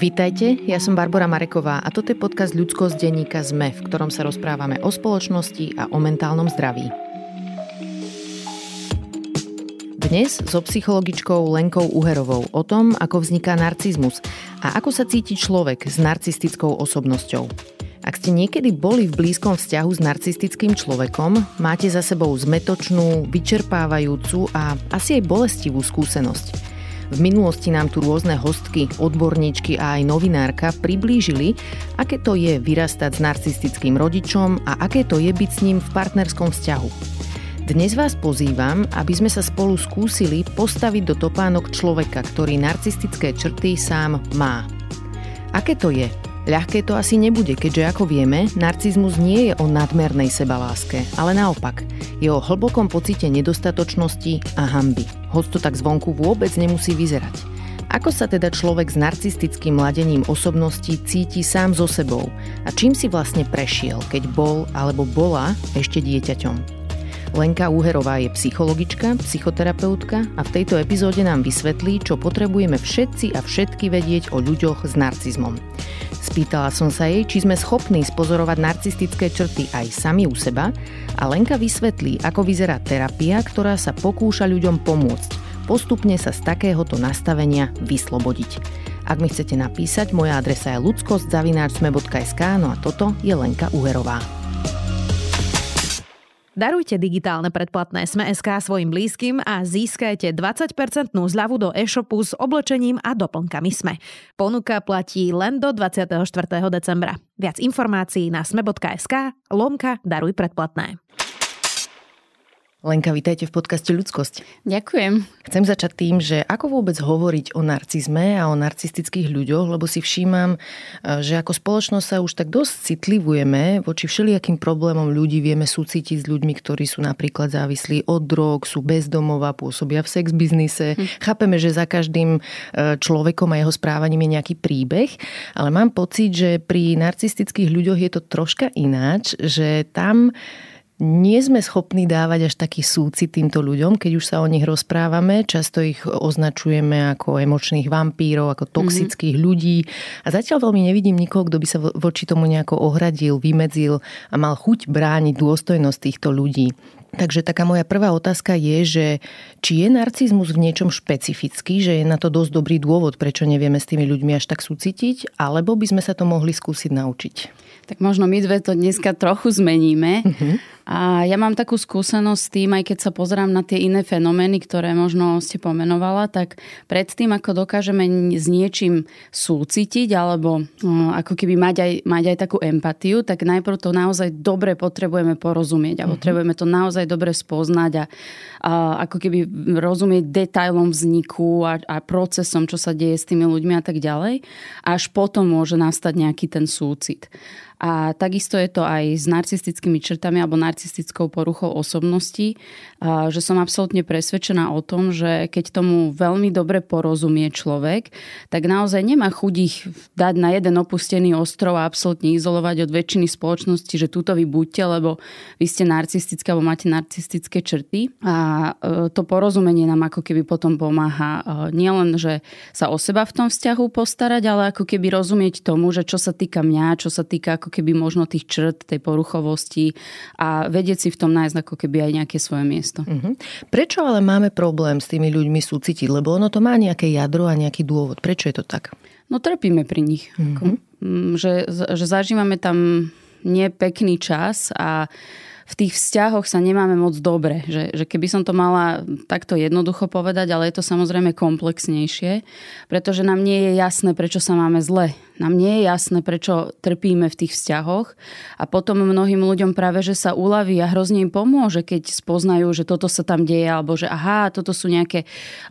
Vítajte, ja som Barbara Mareková a toto je podcast ľudskosť denníka ZME, v ktorom sa rozprávame o spoločnosti a o mentálnom zdraví. Dnes so psychologičkou Lenkou Uherovou o tom, ako vzniká narcizmus a ako sa cíti človek s narcistickou osobnosťou. Ak ste niekedy boli v blízkom vzťahu s narcistickým človekom, máte za sebou zmetočnú, vyčerpávajúcu a asi aj bolestivú skúsenosť – v minulosti nám tu rôzne hostky, odborníčky a aj novinárka priblížili, aké to je vyrastať s narcistickým rodičom a aké to je byť s ním v partnerskom vzťahu. Dnes vás pozývam, aby sme sa spolu skúsili postaviť do topánok človeka, ktorý narcistické črty sám má. Aké to je Ľahké to asi nebude, keďže ako vieme, narcizmus nie je o nadmernej sebaláske, ale naopak, je o hlbokom pocite nedostatočnosti a hamby. Hoď to tak zvonku vôbec nemusí vyzerať. Ako sa teda človek s narcistickým mladením osobnosti cíti sám so sebou a čím si vlastne prešiel, keď bol alebo bola ešte dieťaťom? Lenka Úherová je psychologička, psychoterapeutka a v tejto epizóde nám vysvetlí, čo potrebujeme všetci a všetky vedieť o ľuďoch s narcizmom. Spýtala som sa jej, či sme schopní spozorovať narcistické črty aj sami u seba a Lenka vysvetlí, ako vyzerá terapia, ktorá sa pokúša ľuďom pomôcť, postupne sa z takéhoto nastavenia vyslobodiť. Ak mi chcete napísať, moja adresa je ludskostzavináčsme.sk, no a toto je Lenka Uherová. Darujte digitálne predplatné Sme.sk svojim blízkym a získajte 20% zľavu do e-shopu s oblečením a doplnkami Sme. Ponuka platí len do 24. decembra. Viac informácií na sme.sk lomka Daruj predplatné. Lenka, vítajte v podcaste Ľudskosť. Ďakujem. Chcem začať tým, že ako vôbec hovoriť o narcizme a o narcistických ľuďoch, lebo si všímam, eh, že ako spoločnosť sa už tak dosť citlivujeme voči všelijakým problémom ľudí. Vieme súcitiť s ľuďmi, ktorí sú napríklad závislí od drog, sú bezdomová, pôsobia v sex biznise. Hm. Chápeme, že za každým eh, človekom a jeho správaním je nejaký príbeh, ale mám pocit, že pri narcistických ľuďoch je to troška ináč, že tam nie sme schopní dávať až taký súcit týmto ľuďom, keď už sa o nich rozprávame. Často ich označujeme ako emočných vampírov, ako toxických mm-hmm. ľudí. A zatiaľ veľmi nevidím nikoho, kto by sa voči tomu nejako ohradil, vymedzil a mal chuť brániť dôstojnosť týchto ľudí. Takže taká moja prvá otázka je, že či je narcizmus v niečom špecifický, že je na to dosť dobrý dôvod, prečo nevieme s tými ľuďmi až tak súcitiť, alebo by sme sa to mohli skúsiť naučiť? Tak možno my dve to dneska trochu zmeníme. Uh-huh. A ja mám takú skúsenosť s tým, aj keď sa pozerám na tie iné fenomény, ktoré možno ste pomenovala, tak predtým, ako dokážeme s niečím súcitiť alebo ako keby mať aj, mať aj takú empatiu, tak najprv to naozaj dobre potrebujeme porozumieť a uh-huh. potrebujeme to naozaj dobre spoznať a, a ako keby rozumieť detailom vzniku a, a procesom, čo sa deje s tými ľuďmi a tak ďalej. Až potom môže nastať nejaký ten súcit. A takisto je to aj s narcistickými črtami alebo narcistickou poruchou osobnosti, že som absolútne presvedčená o tom, že keď tomu veľmi dobre porozumie človek, tak naozaj nemá chuť ich dať na jeden opustený ostrov a absolútne izolovať od väčšiny spoločnosti, že túto vy buďte, lebo vy ste narcistické alebo máte narcistické črty. A e, to porozumenie nám ako keby potom pomáha e, nielen, že sa o seba v tom vzťahu postarať, ale ako keby rozumieť tomu, že čo sa týka mňa, čo sa týka ako keby možno tých črt, tej poruchovosti a vedieť si v tom nájsť ako keby aj nejaké svoje miesto. Uh-huh. Prečo ale máme problém s tými ľuďmi súcitiť? Lebo ono to má nejaké jadro a nejaký dôvod. Prečo je to tak? No trpíme pri nich. Uh-huh. Že, že zažívame tam nepekný čas a v tých vzťahoch sa nemáme moc dobre. Že, že keby som to mala takto jednoducho povedať, ale je to samozrejme komplexnejšie, pretože nám nie je jasné, prečo sa máme zle nám nie je jasné, prečo trpíme v tých vzťahoch a potom mnohým ľuďom práve, že sa uľaví a hrozne im pomôže, keď spoznajú, že toto sa tam deje alebo že aha, toto sú nejaké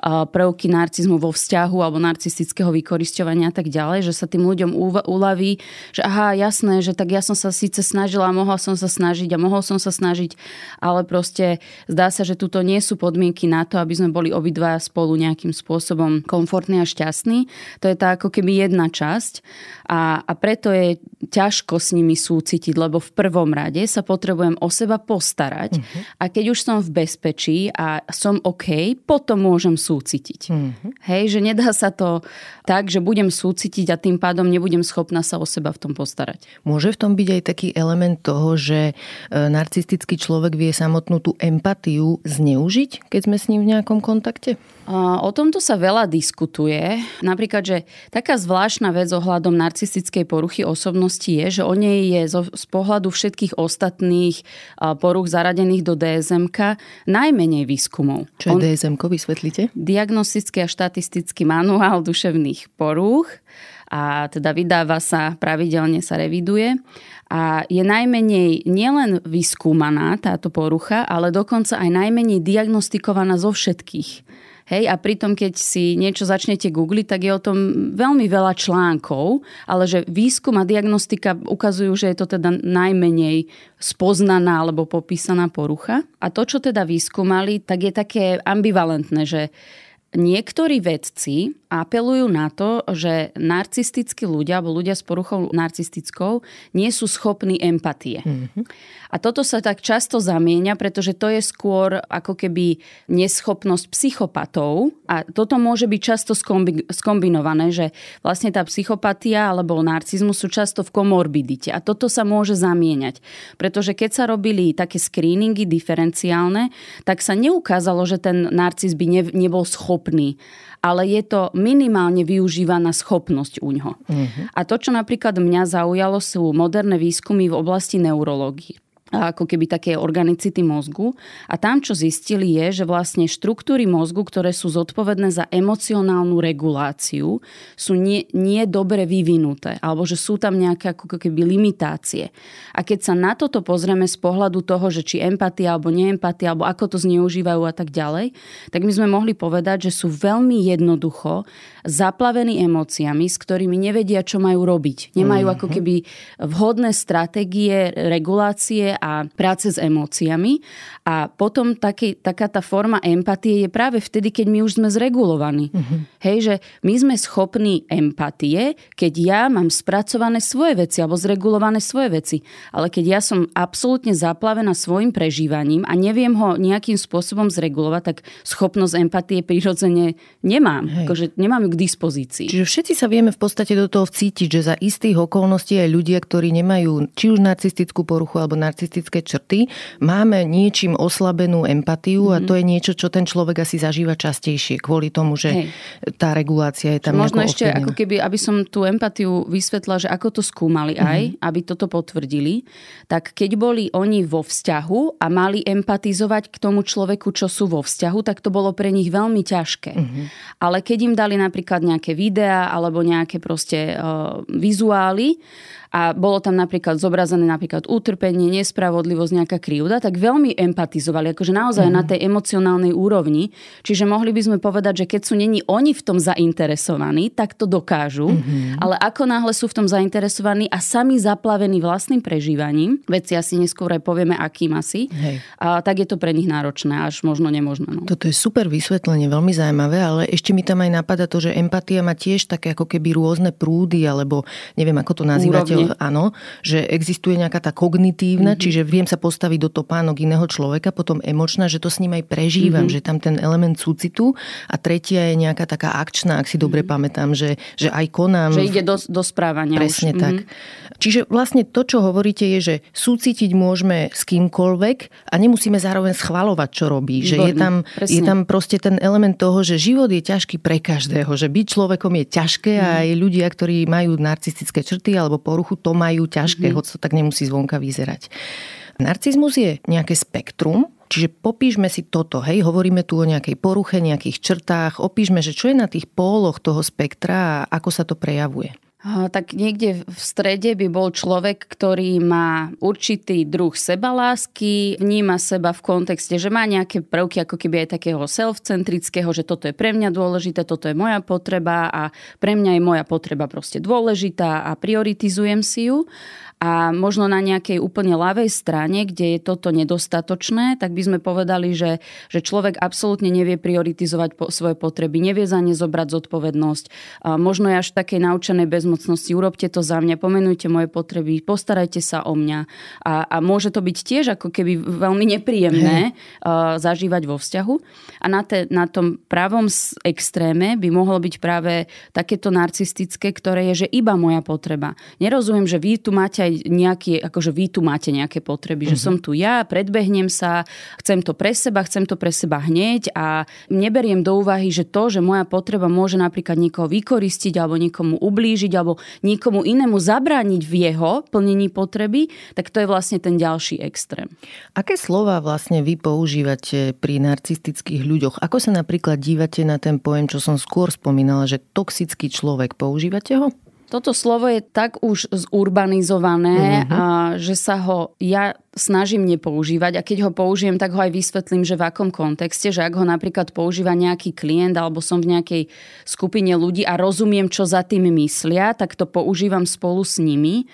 prvky narcizmu vo vzťahu alebo narcistického vykoristovania a tak ďalej, že sa tým ľuďom uľaví, že aha, jasné, že tak ja som sa síce snažila, mohla som sa snažiť a mohol som sa snažiť, ale proste zdá sa, že tuto nie sú podmienky na to, aby sme boli obidva spolu nejakým spôsobom komfortní a šťastní. To je tá ako keby jedna časť. A, a preto je ťažko s nimi súcitiť, lebo v prvom rade sa potrebujem o seba postarať uh-huh. a keď už som v bezpečí a som OK, potom môžem súcitiť. Uh-huh. Hej, že nedá sa to tak, že budem súcitiť a tým pádom nebudem schopná sa o seba v tom postarať. Môže v tom byť aj taký element toho, že e, narcistický človek vie samotnú tú empatiu zneužiť, keď sme s ním v nejakom kontakte? O tomto sa veľa diskutuje. Napríklad, že taká zvláštna vec ohľadom narcistickej poruchy osobnosti je, že o nej je z pohľadu všetkých ostatných poruch zaradených do DSMK najmenej výskumov. Čo je DSMK, vysvetlite? Diagnostický a štatistický manuál duševných porúch a teda vydáva sa, pravidelne sa reviduje a je najmenej nielen vyskúmaná táto porucha, ale dokonca aj najmenej diagnostikovaná zo všetkých. Hej, a pritom, keď si niečo začnete googliť, tak je o tom veľmi veľa článkov, ale že výskum a diagnostika ukazujú, že je to teda najmenej spoznaná alebo popísaná porucha. A to, čo teda vyskúmali, tak je také ambivalentné, že Niektorí vedci apelujú na to, že narcistickí ľudia alebo ľudia s poruchou narcistickou nie sú schopní empatie. Mm-hmm. A toto sa tak často zamieňa, pretože to je skôr ako keby neschopnosť psychopatov a toto môže byť často skombi- skombinované, že vlastne tá psychopatia alebo narcizmus sú často v komorbidite a toto sa môže zamieňať. Pretože keď sa robili také screeningy diferenciálne, tak sa neukázalo, že ten narciz by ne- nebol schopný ale je to minimálne využívaná schopnosť u ňoho. Uh-huh. A to, čo napríklad mňa zaujalo, sú moderné výskumy v oblasti neurológie ako keby také organicity mozgu. A tam, čo zistili, je, že vlastne štruktúry mozgu, ktoré sú zodpovedné za emocionálnu reguláciu, sú nie, nie dobre vyvinuté, alebo že sú tam nejaké ako keby limitácie. A keď sa na toto pozrieme z pohľadu toho, že či empatia alebo neempatia, alebo ako to zneužívajú a tak ďalej, tak my sme mohli povedať, že sú veľmi jednoducho zaplavení emóciami, s ktorými nevedia, čo majú robiť. Nemajú mm-hmm. ako keby vhodné stratégie regulácie a práce s emóciami. A potom taký, taká tá forma empatie je práve vtedy, keď my už sme zregulovaní. Mm-hmm. Hej, že my sme schopní empatie, keď ja mám spracované svoje veci alebo zregulované svoje veci. Ale keď ja som absolútne zaplavená svojim prežívaním a neviem ho nejakým spôsobom zregulovať, tak schopnosť empatie prirodzene nemám. Akože nemám k dispozícii. Čiže všetci sa vieme v podstate do toho vcítiť, že za istých okolností aj ľudia, ktorí nemajú či už narcistickú poruchu alebo narcistické črty, máme niečím oslabenú empatiu mm-hmm. a to je niečo, čo ten človek asi zažíva častejšie kvôli tomu, že Hej. tá regulácia je tam Možno ešte ovplyvnená. ako keby, aby som tú empatiu vysvetla, že ako to skúmali mm-hmm. aj, aby toto potvrdili, tak keď boli oni vo vzťahu a mali empatizovať k tomu človeku, čo sú vo vzťahu, tak to bolo pre nich veľmi ťažké. Mm-hmm. Ale keď im dali napríklad nejaké videá alebo nejaké proste uh, vizuály, a bolo tam napríklad zobrazené napríklad utrpenie, nespravodlivosť, nejaká krivda, tak veľmi empatizovali, akože naozaj mm. na tej emocionálnej úrovni. Čiže mohli by sme povedať, že keď sú není oni v tom zainteresovaní, tak to dokážu, mm-hmm. ale ako náhle sú v tom zainteresovaní a sami zaplavení vlastným prežívaním, veci asi neskôr aj povieme, akým asi, Hej. A, tak je to pre nich náročné, až možno nemožné. No. Toto je super vysvetlenie, veľmi zaujímavé, ale ešte mi tam aj napadá to, že empatia má tiež také ako keby rôzne prúdy, alebo neviem, ako to nazývate, áno, že existuje nejaká tá kognitívna, mm-hmm. čiže viem sa postaviť do topánok iného človeka, potom emočná, že to s ním aj prežívam, mm-hmm. že tam ten element súcitu a tretia je nejaká taká akčná, ak si dobre mm-hmm. pamätám, že, že aj konám. Že ide do, do správania. Presne už. tak. Mm-hmm. Čiže vlastne to, čo hovoríte, je, že súcitiť môžeme s kýmkoľvek a nemusíme zároveň schvalovať, čo robí. Výborný, že je tam, je tam proste ten element toho, že život je ťažký pre každého, že byť človekom je ťažké mm. a aj ľudia, ktorí majú narcistické črty alebo poruchu, to majú ťažké, mm. hoď to tak nemusí zvonka vyzerať. Narcizmus je nejaké spektrum, Čiže popíšme si toto, hej, hovoríme tu o nejakej poruche, nejakých črtách, opíšme, že čo je na tých póloch toho spektra a ako sa to prejavuje tak niekde v strede by bol človek, ktorý má určitý druh sebalásky, vníma seba v kontexte, že má nejaké prvky ako keby aj takého self-centrického, že toto je pre mňa dôležité, toto je moja potreba a pre mňa je moja potreba proste dôležitá a prioritizujem si ju. A možno na nejakej úplne ľavej strane, kde je toto nedostatočné, tak by sme povedali, že, že človek absolútne nevie prioritizovať po, svoje potreby, nevie za ne zobrať zodpovednosť. A možno je až také naučenej bez bezmocnosti, urobte to za mňa, pomenujte moje potreby, postarajte sa o mňa. A, a môže to byť tiež ako keby veľmi nepríjemné uh, zažívať vo vzťahu. A na, te, na tom pravom extréme by mohlo byť práve takéto narcistické, ktoré je, že iba moja potreba. Nerozumiem, že vy tu máte aj nejaké, akože vy tu máte nejaké potreby, uh-huh. že mhm. som tu ja, predbehnem sa, chcem to pre seba, chcem to pre seba hneď a neberiem do úvahy, že to, že moja potreba môže napríklad niekoho vykoristiť alebo niekomu ublížiť alebo niekomu inému zabrániť v jeho plnení potreby, tak to je vlastne ten ďalší extrém. Aké slova vlastne vy používate pri narcistických ľuďoch? Ako sa napríklad dívate na ten pojem, čo som skôr spomínala, že toxický človek, používate ho? Toto slovo je tak už zurbanizované, mm-hmm. a že sa ho ja snažím nepoužívať a keď ho použijem, tak ho aj vysvetlím, že v akom kontexte, že ak ho napríklad používa nejaký klient alebo som v nejakej skupine ľudí a rozumiem, čo za tým myslia, tak to používam spolu s nimi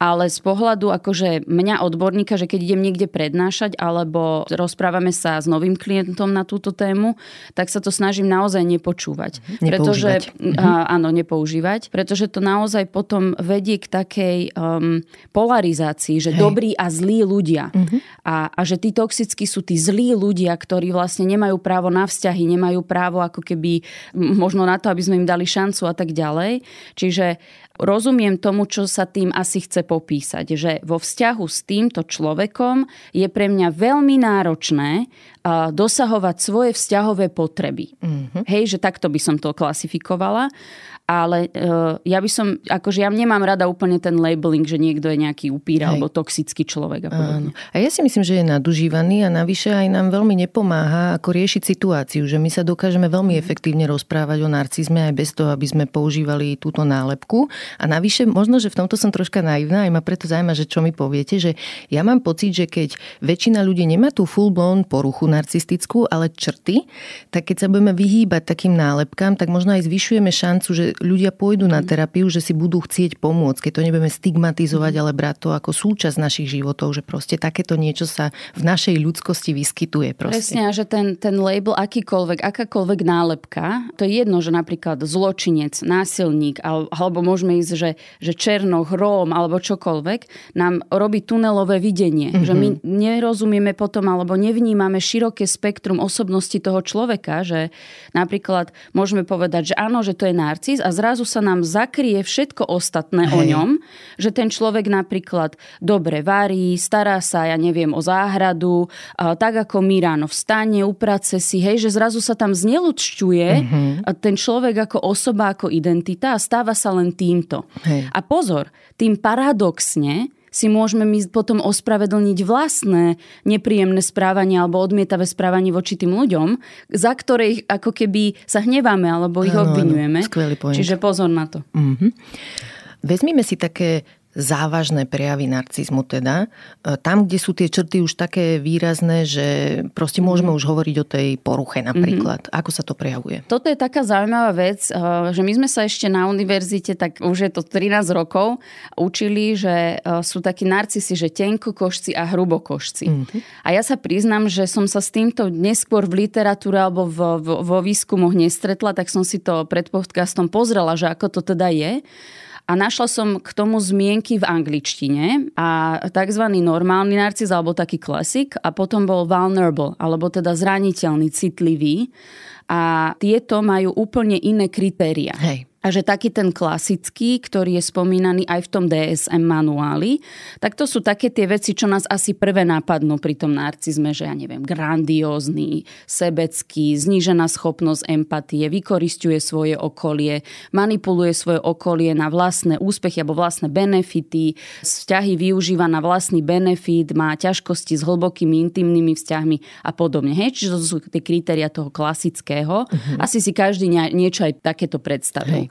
ale z pohľadu akože mňa odborníka, že keď idem niekde prednášať alebo rozprávame sa s novým klientom na túto tému, tak sa to snažím naozaj nepočúvať. Mhm. Pretože, mhm. á, áno, nepoužívať, pretože to naozaj potom vedie k takej um, polarizácii, že Hej. dobrí a zlí ľudia. Uh-huh. A, a že tí toxickí sú tí zlí ľudia, ktorí vlastne nemajú právo na vzťahy, nemajú právo ako keby možno na to, aby sme im dali šancu a tak ďalej. Čiže rozumiem tomu, čo sa tým asi chce popísať. Že vo vzťahu s týmto človekom je pre mňa veľmi náročné dosahovať svoje vzťahové potreby. Mm-hmm. Hej, že takto by som to klasifikovala ale uh, ja by som, akože ja nemám rada úplne ten labeling, že niekto je nejaký upír alebo toxický človek. A, Áno. a ja si myslím, že je nadužívaný a navyše aj nám veľmi nepomáha ako riešiť situáciu, že my sa dokážeme veľmi mhm. efektívne rozprávať o narcizme aj bez toho, aby sme používali túto nálepku. A navyše, možno, že v tomto som troška naivná, aj ma preto zaujíma, že čo mi poviete, že ja mám pocit, že keď väčšina ľudí nemá tú full blown poruchu narcistickú, ale črty, tak keď sa budeme vyhýbať takým nálepkám, tak možno aj zvyšujeme šancu, že ľudia pôjdu na mhm. terapiu, že si budú chcieť pomôcť, keď to nebudeme stigmatizovať, mhm. ale brať to ako súčasť našich životov, že proste takéto niečo sa v našej ľudskosti vyskytuje. Proste. Presne, že ten, ten label akýkoľvek, akákoľvek nálepka, to je jedno, že napríklad zločinec, násilník, alebo môžeme ísť, že, že černoch, róm, alebo čokoľvek, nám robí tunelové videnie. Mm-hmm. Že my nerozumieme potom, alebo nevnímame široké spektrum osobnosti toho človeka, že napríklad môžeme povedať, že áno, že to je narcis a zrazu sa nám zakrie všetko ostatné Hej. o ňom, že ten človek napríklad dobre varí, stará sa, ja neviem, o záhradu, tak ako my ráno vstane, uprace si, hej, že zrazu sa tam zneludšťuje uh-huh. ten človek ako osoba, ako identita a stáva sa len týmto. Hej. A pozor, tým paradoxne si môžeme my potom ospravedlniť vlastné nepríjemné správanie alebo odmietavé správanie voči tým ľuďom, za ktoré ako keby sa hneváme alebo ich ano, obvinujeme. Ano, Čiže pozor na to. Mm-hmm. Vezmime si také závažné prejavy narcizmu teda. E, tam, kde sú tie črty už také výrazné, že proste môžeme už hovoriť o tej poruche napríklad. Mm-hmm. Ako sa to prejavuje? Toto je taká zaujímavá vec, e, že my sme sa ešte na univerzite, tak už je to 13 rokov, učili, že e, sú takí narcisi, že tenkokošci a hrubokošci. Mm-hmm. A ja sa priznám, že som sa s týmto neskôr v literatúre alebo v, v, vo výskumoch nestretla, tak som si to pred podcastom pozrela, že ako to teda je. A našla som k tomu zmienky v angličtine a tzv. normálny narcis alebo taký klasik a potom bol vulnerable, alebo teda zraniteľný, citlivý. A tieto majú úplne iné kritéria. Hej. A že taký ten klasický, ktorý je spomínaný aj v tom DSM manuáli, tak to sú také tie veci, čo nás asi prvé napadnú pri tom narcizme, že ja neviem, grandiózny, sebecký, znížená schopnosť empatie, vykoristuje svoje okolie, manipuluje svoje okolie na vlastné úspechy alebo vlastné benefity, vzťahy využíva na vlastný benefit, má ťažkosti s hlbokými intimnými vzťahmi a podobne. Hej? Čiže to sú tie kritéria toho klasického. Uh-huh. Asi si každý niečo aj takéto predstavil.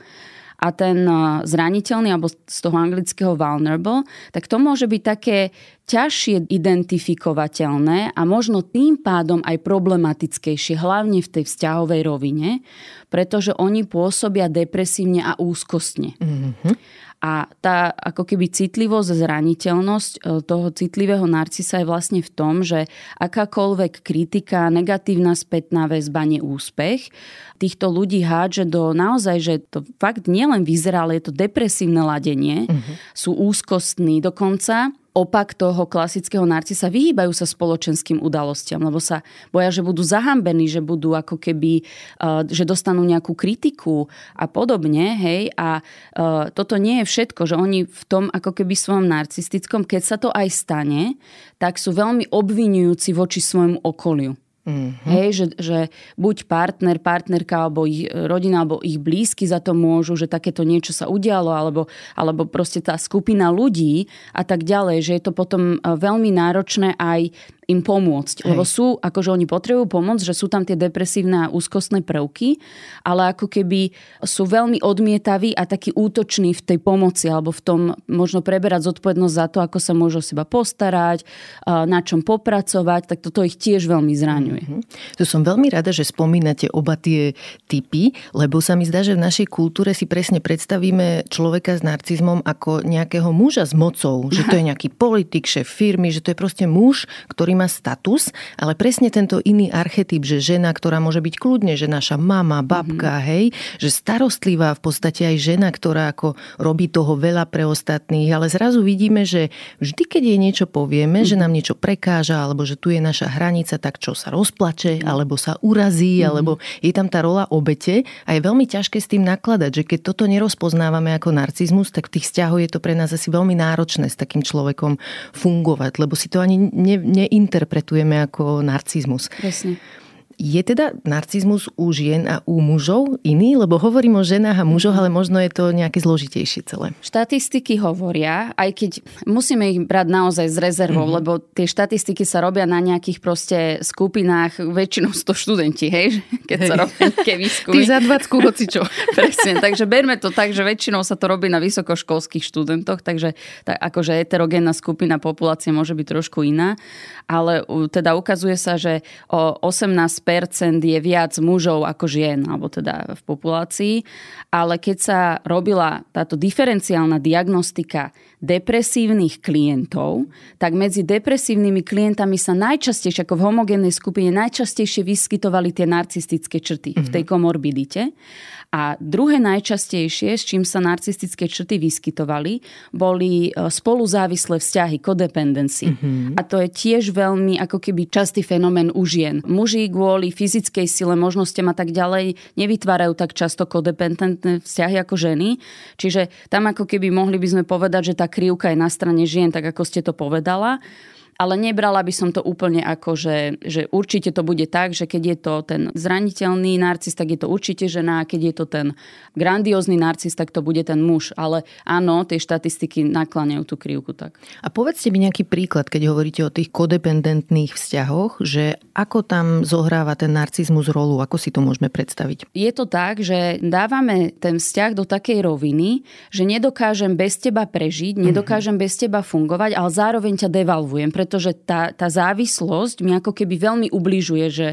A ten eh, zraniteľný, alebo z toho anglického vulnerable, tak to môže byť také ťažšie identifikovateľné a možno tým pádom aj problematickejšie, hlavne v tej vzťahovej rovine, pretože oni pôsobia depresívne a úzkostne. Mm-hmm. A tá ako keby citlivosť, zraniteľnosť e, toho citlivého narcisa je vlastne v tom, že akákoľvek kritika, negatívna spätná väzba, neúspech, týchto ľudí hádže do naozaj, že to fakt nielen vyzerá, ale je to depresívne ladenie, uh-huh. sú úzkostní, dokonca opak toho klasického narcisa, vyhýbajú sa spoločenským udalostiam, lebo sa boja, že budú zahambení, že budú ako keby, uh, že dostanú nejakú kritiku a podobne, hej, a uh, toto nie je všetko, že oni v tom ako keby svojom narcistickom, keď sa to aj stane, tak sú veľmi obvinujúci voči svojmu okoliu. Mm-hmm. Hej, že, že buď partner, partnerka alebo ich rodina alebo ich blízky za to môžu, že takéto niečo sa udialo alebo, alebo proste tá skupina ľudí a tak ďalej, že je to potom eh, veľmi náročné aj im pomôcť. Hej. Lebo sú, akože oni potrebujú pomôcť, že sú tam tie depresívne a úzkostné prvky, ale ako keby sú veľmi odmietaví a takí útoční v tej pomoci alebo v tom možno preberať zodpovednosť za to, ako sa môžu o seba postarať, na čom popracovať, tak toto ich tiež veľmi zraňuje. Mm-hmm. To som veľmi rada, že spomínate oba tie typy, lebo sa mi zdá, že v našej kultúre si presne predstavíme človeka s narcizmom ako nejakého muža s mocou, že to je nejaký politik, šéf firmy, že to je proste muž, ktorý má status, ale presne tento iný archetyp, že žena, ktorá môže byť kľudne, že naša mama, babka, mm-hmm. hej, že starostlivá v podstate aj žena, ktorá ako robí toho veľa pre ostatných, ale zrazu vidíme, že vždy, keď jej niečo povieme, mm-hmm. že nám niečo prekáža, alebo že tu je naša hranica, tak čo sa rozplače, mm-hmm. alebo sa urazí, mm-hmm. alebo je tam tá rola obete a je veľmi ťažké s tým nakladať, že keď toto nerozpoznávame ako narcizmus, tak v tých vzťahoch je to pre nás asi veľmi náročné s takým človekom fungovať, lebo si to ani ne, ne, interpretujeme ako narcizmus. Presne. Je teda narcizmus u žien a u mužov iný? Lebo hovorím o ženách a mužoch, ale možno je to nejaké zložitejšie celé. Štatistiky hovoria, aj keď musíme ich brať naozaj s rezervou, mm-hmm. lebo tie štatistiky sa robia na nejakých proste skupinách, väčšinou 100 študenti, hej, keď hej. sa robia nejaké výskumy. Ty za 20 hoci čo. Presne, takže berme to tak, že väčšinou sa to robí na vysokoškolských študentoch, takže tak akože heterogénna skupina populácie môže byť trošku iná, ale teda ukazuje sa, že o 18 je viac mužov ako žien, alebo teda v populácii. Ale keď sa robila táto diferenciálna diagnostika depresívnych klientov, tak medzi depresívnymi klientami sa najčastejšie, ako v homogénnej skupine, najčastejšie vyskytovali tie narcistické črty mm-hmm. v tej mhm. komorbidite. A druhé najčastejšie, s čím sa narcistické črty vyskytovali, boli e, spoluzávislé vzťahy, codependency. Mm-hmm. A to je tiež veľmi ako keby častý fenomén u žien. Muži kvôli fyzickej sile, možnostiam a tak ďalej nevytvárajú tak často codependentné vzťahy ako ženy. Čiže tam ako keby mohli by sme povedať, že tá krivka je na strane žien, tak ako ste to povedala ale nebrala by som to úplne ako, že, že určite to bude tak, že keď je to ten zraniteľný narcis, tak je to určite žena, a keď je to ten grandiózny narcis, tak to bude ten muž. Ale áno, tie štatistiky nakláňajú tú krivku tak. A povedzte mi nejaký príklad, keď hovoríte o tých kodependentných vzťahoch, že ako tam zohráva ten narcizmus rolu, ako si to môžeme predstaviť? Je to tak, že dávame ten vzťah do takej roviny, že nedokážem bez teba prežiť, nedokážem mm-hmm. bez teba fungovať, ale zároveň ťa devalvujem, pretože tá, tá závislosť mi ako keby veľmi ubližuje, že,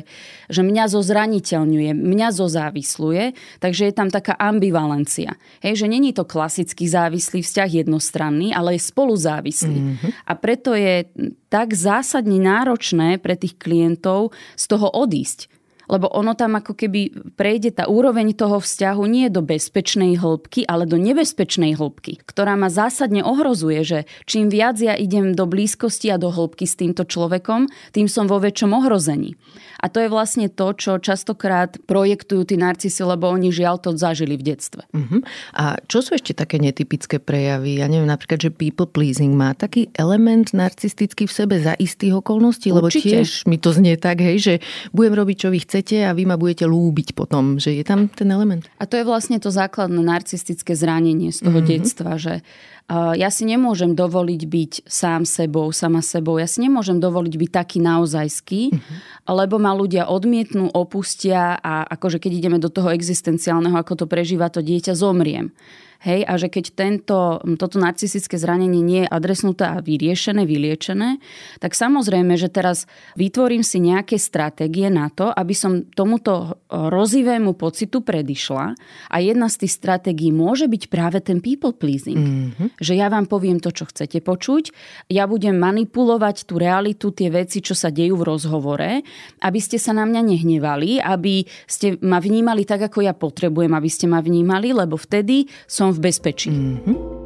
že mňa zo zraniteľňuje, mňa zo závisluje, takže je tam taká ambivalencia. Hej, že není to klasický závislý vzťah jednostranný, ale je spoluzávislý. Mm-hmm. A preto je tak zásadne náročné pre tých klientov z toho odísť lebo ono tam ako keby prejde tá úroveň toho vzťahu nie do bezpečnej hĺbky, ale do nebezpečnej hĺbky, ktorá ma zásadne ohrozuje, že čím viac ja idem do blízkosti a do hĺbky s týmto človekom, tým som vo väčšom ohrození. A to je vlastne to, čo častokrát projektujú tí narcisi, lebo oni žiaľ to zažili v detstve. Uh-huh. A čo sú ešte také netypické prejavy? Ja neviem, napríklad, že people pleasing má taký element narcistický v sebe za istých okolností? Lebo Určite. tiež mi to znie tak, hej, že budem robiť, čo vy chcete a vy ma budete lúbiť potom. Že je tam ten element? A to je vlastne to základné narcistické zranenie z toho uh-huh. detstva, že ja si nemôžem dovoliť byť sám sebou, sama sebou. Ja si nemôžem dovoliť byť taký naozajský, uh-huh. lebo ma ľudia odmietnú, opustia a akože keď ideme do toho existenciálneho, ako to prežíva to dieťa, zomriem. Hej, a že keď tento, toto narcistické zranenie nie je adresnuté a vyriešené, vyliečené, tak samozrejme, že teraz vytvorím si nejaké stratégie na to, aby som tomuto rozivému pocitu predišla. A jedna z tých stratégií môže byť práve ten people pleasing. Mm-hmm. Že ja vám poviem to, čo chcete počuť, ja budem manipulovať tú realitu, tie veci, čo sa dejú v rozhovore, aby ste sa na mňa nehnevali, aby ste ma vnímali tak, ako ja potrebujem, aby ste ma vnímali, lebo vtedy som v bezpečí. Mm-hmm.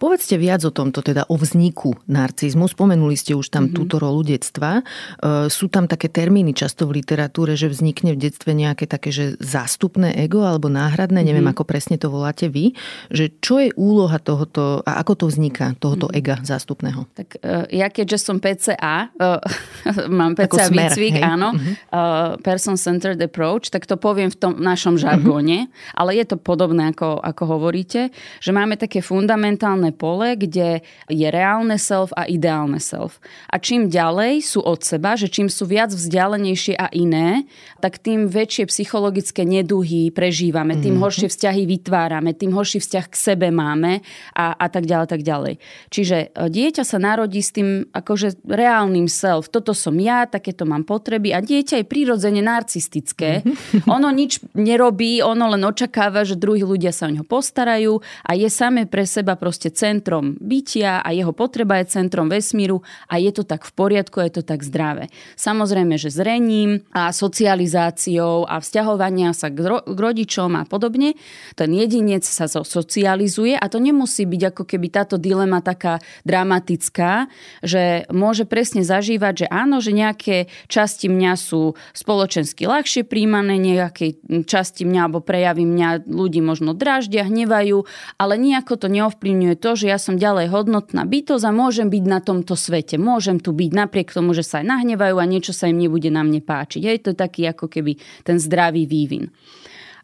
Povedzte viac o tomto, teda o vzniku narcizmu. Spomenuli ste už tam mm-hmm. túto rolu detstva. E, sú tam také termíny často v literatúre, že vznikne v detstve nejaké také, že zástupné ego alebo náhradné, mm-hmm. neviem ako presne to voláte vy, že čo je úloha tohoto a ako to vzniká, tohoto mm-hmm. ega zástupného? Tak e, ja keďže som PCA, e, mám PCA smer, výcvik, hej? áno, mm-hmm. person-centered approach, tak to poviem v tom našom žargóne, mm-hmm. ale je to podobné, ako, ako hovoríte, že máme také fundamentálne pole, kde je reálne self a ideálne self. A čím ďalej sú od seba, že čím sú viac vzdialenejšie a iné, tak tým väčšie psychologické neduhy prežívame, tým mm-hmm. horšie vzťahy vytvárame, tým horší vzťah k sebe máme a, a tak ďalej, tak ďalej. Čiže e, dieťa sa narodí s tým akože reálnym self. Toto som ja, takéto mám potreby a dieťa je prirodzene narcistické. Mm-hmm. Ono nič nerobí, ono len očakáva, že druhí ľudia sa o neho postarajú a je samé pre seba proste centrom bytia a jeho potreba je centrom vesmíru a je to tak v poriadku, je to tak zdravé. Samozrejme, že zrením a socializáciou a vzťahovania sa k, ro- k rodičom a podobne, ten jedinec sa socializuje a to nemusí byť ako keby táto dilema taká dramatická, že môže presne zažívať, že áno, že nejaké časti mňa sú spoločensky ľahšie príjmané, nejaké časti mňa alebo prejavy mňa ľudí možno draždia, hnevajú, ale nejako to neovplyvňuje to, to, že ja som ďalej hodnotná bytosť a môžem byť na tomto svete. Môžem tu byť napriek tomu, že sa aj nahnevajú a niečo sa im nebude na mne páčiť. Je to taký ako keby ten zdravý vývin.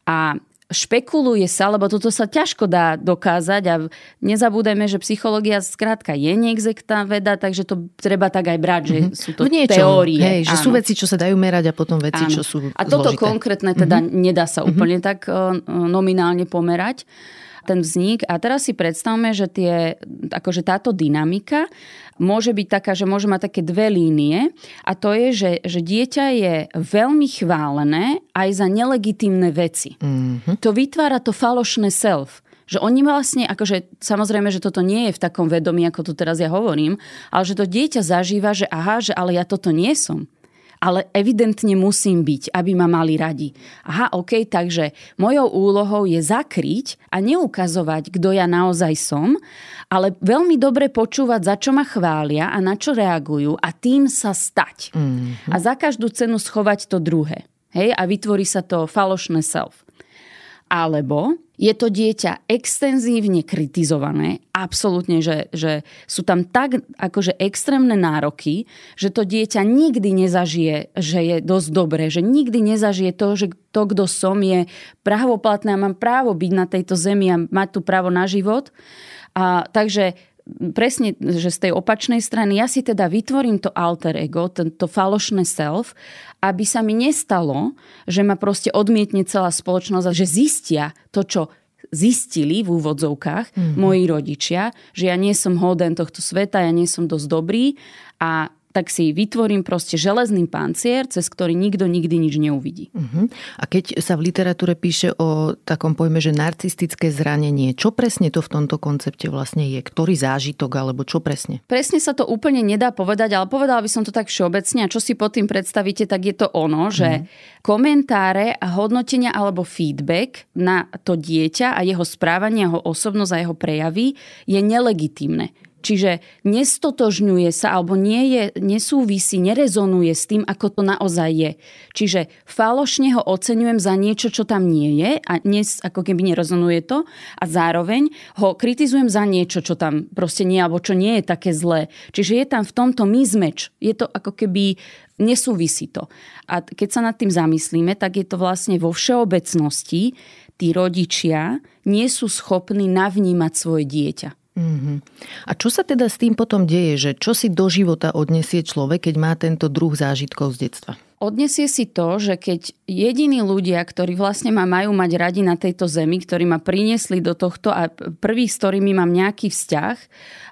A špekuluje sa, lebo toto sa ťažko dá dokázať a nezabúdajme, že psychológia skrátka je neexektná veda, takže to treba tak aj brať, že mm-hmm. sú to niečom, teórie. Hej, že áno. sú veci, čo sa dajú merať a potom veci, áno. čo sú A toto zložité. konkrétne teda mm-hmm. nedá sa úplne mm-hmm. tak uh, nominálne pomerať ten vznik. A teraz si predstavme, že tie, akože táto dynamika môže byť taká, že môže mať také dve línie a to je, že, že dieťa je veľmi chválené aj za nelegitímne veci. Mm-hmm. To vytvára to falošné self že oni vlastne, akože samozrejme, že toto nie je v takom vedomí, ako tu teraz ja hovorím, ale že to dieťa zažíva, že aha, že ale ja toto nie som ale evidentne musím byť, aby ma mali radi. Aha, OK, takže mojou úlohou je zakryť a neukazovať, kto ja naozaj som, ale veľmi dobre počúvať, za čo ma chvália a na čo reagujú a tým sa stať. Mm-hmm. A za každú cenu schovať to druhé. Hej? A vytvorí sa to falošné self. Alebo je to dieťa extenzívne kritizované, absolútne, že, že sú tam tak akože extrémne nároky, že to dieťa nikdy nezažije, že je dosť dobré, že nikdy nezažije to, že to, kto som, je právoplatné a mám právo byť na tejto zemi a mať tu právo na život. A, takže presne, že z tej opačnej strany ja si teda vytvorím to alter ego, to falošné self, aby sa mi nestalo, že ma proste odmietne celá spoločnosť a že zistia to, čo zistili v úvodzovkách mm-hmm. moji rodičia, že ja nie som hoden tohto sveta, ja nie som dosť dobrý a tak si vytvorím proste železný pancier, cez ktorý nikto nikdy nič neuvidí. Uh-huh. A keď sa v literatúre píše o takom pojme, že narcistické zranenie, čo presne to v tomto koncepte vlastne je? Ktorý zážitok alebo čo presne? Presne sa to úplne nedá povedať, ale povedala by som to tak všeobecne a čo si pod tým predstavíte, tak je to ono, že uh-huh. komentáre a hodnotenia alebo feedback na to dieťa a jeho správanie, jeho osobnosť a jeho prejavy je nelegitímne. Čiže nestotožňuje sa alebo nie je, nesúvisí, nerezonuje s tým, ako to naozaj je. Čiže falošne ho oceňujem za niečo, čo tam nie je a dnes ako keby nerezonuje to a zároveň ho kritizujem za niečo, čo tam proste nie alebo čo nie je také zlé. Čiže je tam v tomto mismeč. Je to ako keby nesúvisí to. A keď sa nad tým zamyslíme, tak je to vlastne vo všeobecnosti tí rodičia nie sú schopní navnímať svoje dieťa Mm-hmm. A čo sa teda s tým potom deje, že čo si do života odnesie človek, keď má tento druh zážitkov z detstva? Odnesie si to, že keď jediní ľudia, ktorí vlastne ma majú mať radi na tejto zemi, ktorí ma priniesli do tohto a prví, s ktorými mám nejaký vzťah,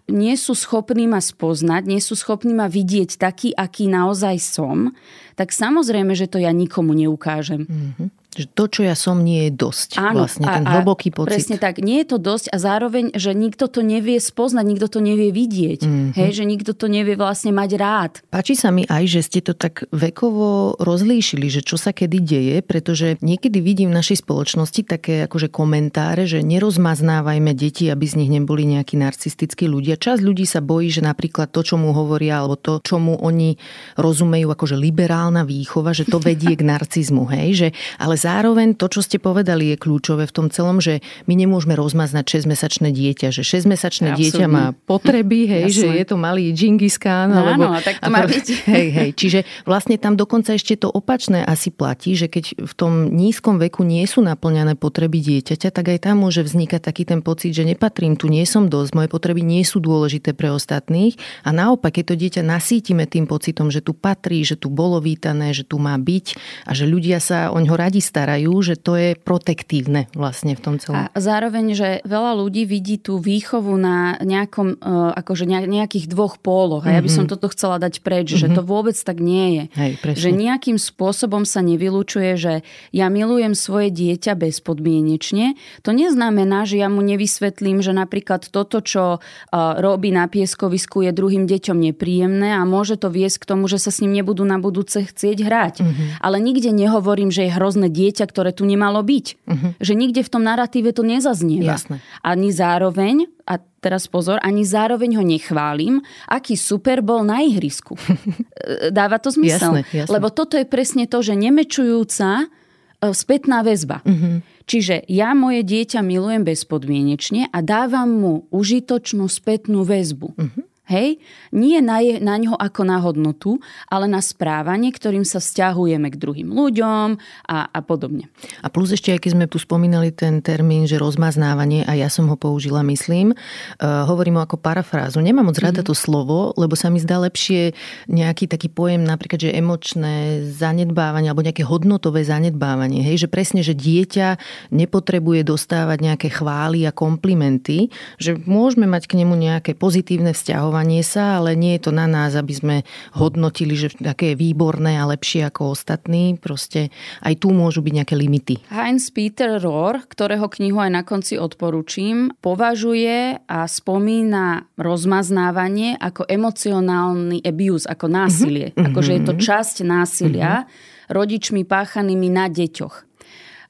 nie sú schopní ma spoznať, nie sú schopní ma vidieť taký, aký naozaj som, tak samozrejme, že to ja nikomu neukážem. Mm-hmm. Že to, čo ja som, nie je dosť. Áno, vlastne ten a, hlboký pocit. Presne tak. Nie je to dosť a zároveň, že nikto to nevie spoznať, nikto to nevie vidieť. Mm-hmm. Hej, že nikto to nevie vlastne mať rád. Páči sa mi aj, že ste to tak vekovo rozlíšili, že čo sa kedy deje, pretože niekedy vidím v našej spoločnosti také akože komentáre, že nerozmaznávajme deti, aby z nich neboli nejakí narcistickí ľudia. Čas ľudí sa bojí, že napríklad to, čo mu hovoria, alebo to, čo mu oni rozumejú akože liberálna výchova, že to vedie k narcizmu. Hej? Že, ale zároveň to, čo ste povedali, je kľúčové v tom celom, že my nemôžeme rozmaznať 6-mesačné dieťa, že 6-mesačné dieťa má potreby, hej, Jasne. že je to malý Džingis Khan. No, alebo, áno, tak to má byť. Hej, hej, čiže vlastne tam dokonca ešte to opačné asi platí, že keď v tom nízkom veku nie sú naplňané potreby dieťaťa, tak aj tam môže vznikať taký ten pocit, že nepatrím tu, nie som dosť, moje potreby nie sú dôležité pre ostatných a naopak, keď to dieťa nasítime tým pocitom, že tu patrí, že tu bolo vítané, že tu má byť a že ľudia sa o ňo radi starajú, že to je protektívne vlastne v tom celom. A zároveň, že veľa ľudí vidí tú výchovu na nejakom, e, akože nejakých dvoch póloch. A ja by som mhm. toto chcela dať preč, mm-hmm. že to mhm. vôbec tak nie je. Hej, že nejakým spôsobom sa nevylučuje, že ja milujem svoje dieťa bezpodmienečne. To neznamená, že ja mu nevysvetlím, že napríklad toto, čo e, robí na pieskovisku, je druhým deťom nepríjemné a môže to viesť k tomu, že sa s ním nebudú na budúce chcieť hrať. Mm-hmm. Ale nikde nehovorím, že je hrozné dieťa dieťa, ktoré tu nemalo byť. Uh-huh. Že nikde v tom narratíve to nezaznieva. Jasne. Ani zároveň, a teraz pozor, ani zároveň ho nechválim, aký super bol na ihrisku. Dáva to zmysel? Jasne, jasne. Lebo toto je presne to, že nemečujúca e, spätná väzba. Uh-huh. Čiže ja moje dieťa milujem bezpodmienečne a dávam mu užitočnú spätnú väzbu. Uh-huh. Hej? Nie na, je, na ňo ako na hodnotu, ale na správanie, ktorým sa vzťahujeme k druhým ľuďom a, a podobne. A plus ešte, aj keď sme tu spomínali ten termín, že rozmaznávanie, a ja som ho použila, myslím, uh, hovorím ho ako parafrázu. Nemám moc rada mm-hmm. to slovo, lebo sa mi zdá lepšie nejaký taký pojem, napríklad, že emočné zanedbávanie alebo nejaké hodnotové zanedbávanie. Hej? Že presne, že dieťa nepotrebuje dostávať nejaké chvály a komplimenty, že môžeme mať k nemu nejaké pozitívne vzťahovanie vzdelávanie sa, ale nie je to na nás, aby sme hodnotili, že také je výborné a lepšie ako ostatní. Proste aj tu môžu byť nejaké limity. Heinz Peter Rohr, ktorého knihu aj na konci odporúčim, považuje a spomína rozmaznávanie ako emocionálny abuse, ako násilie. Mm-hmm. Akože je to časť násilia mm-hmm. rodičmi páchanými na deťoch.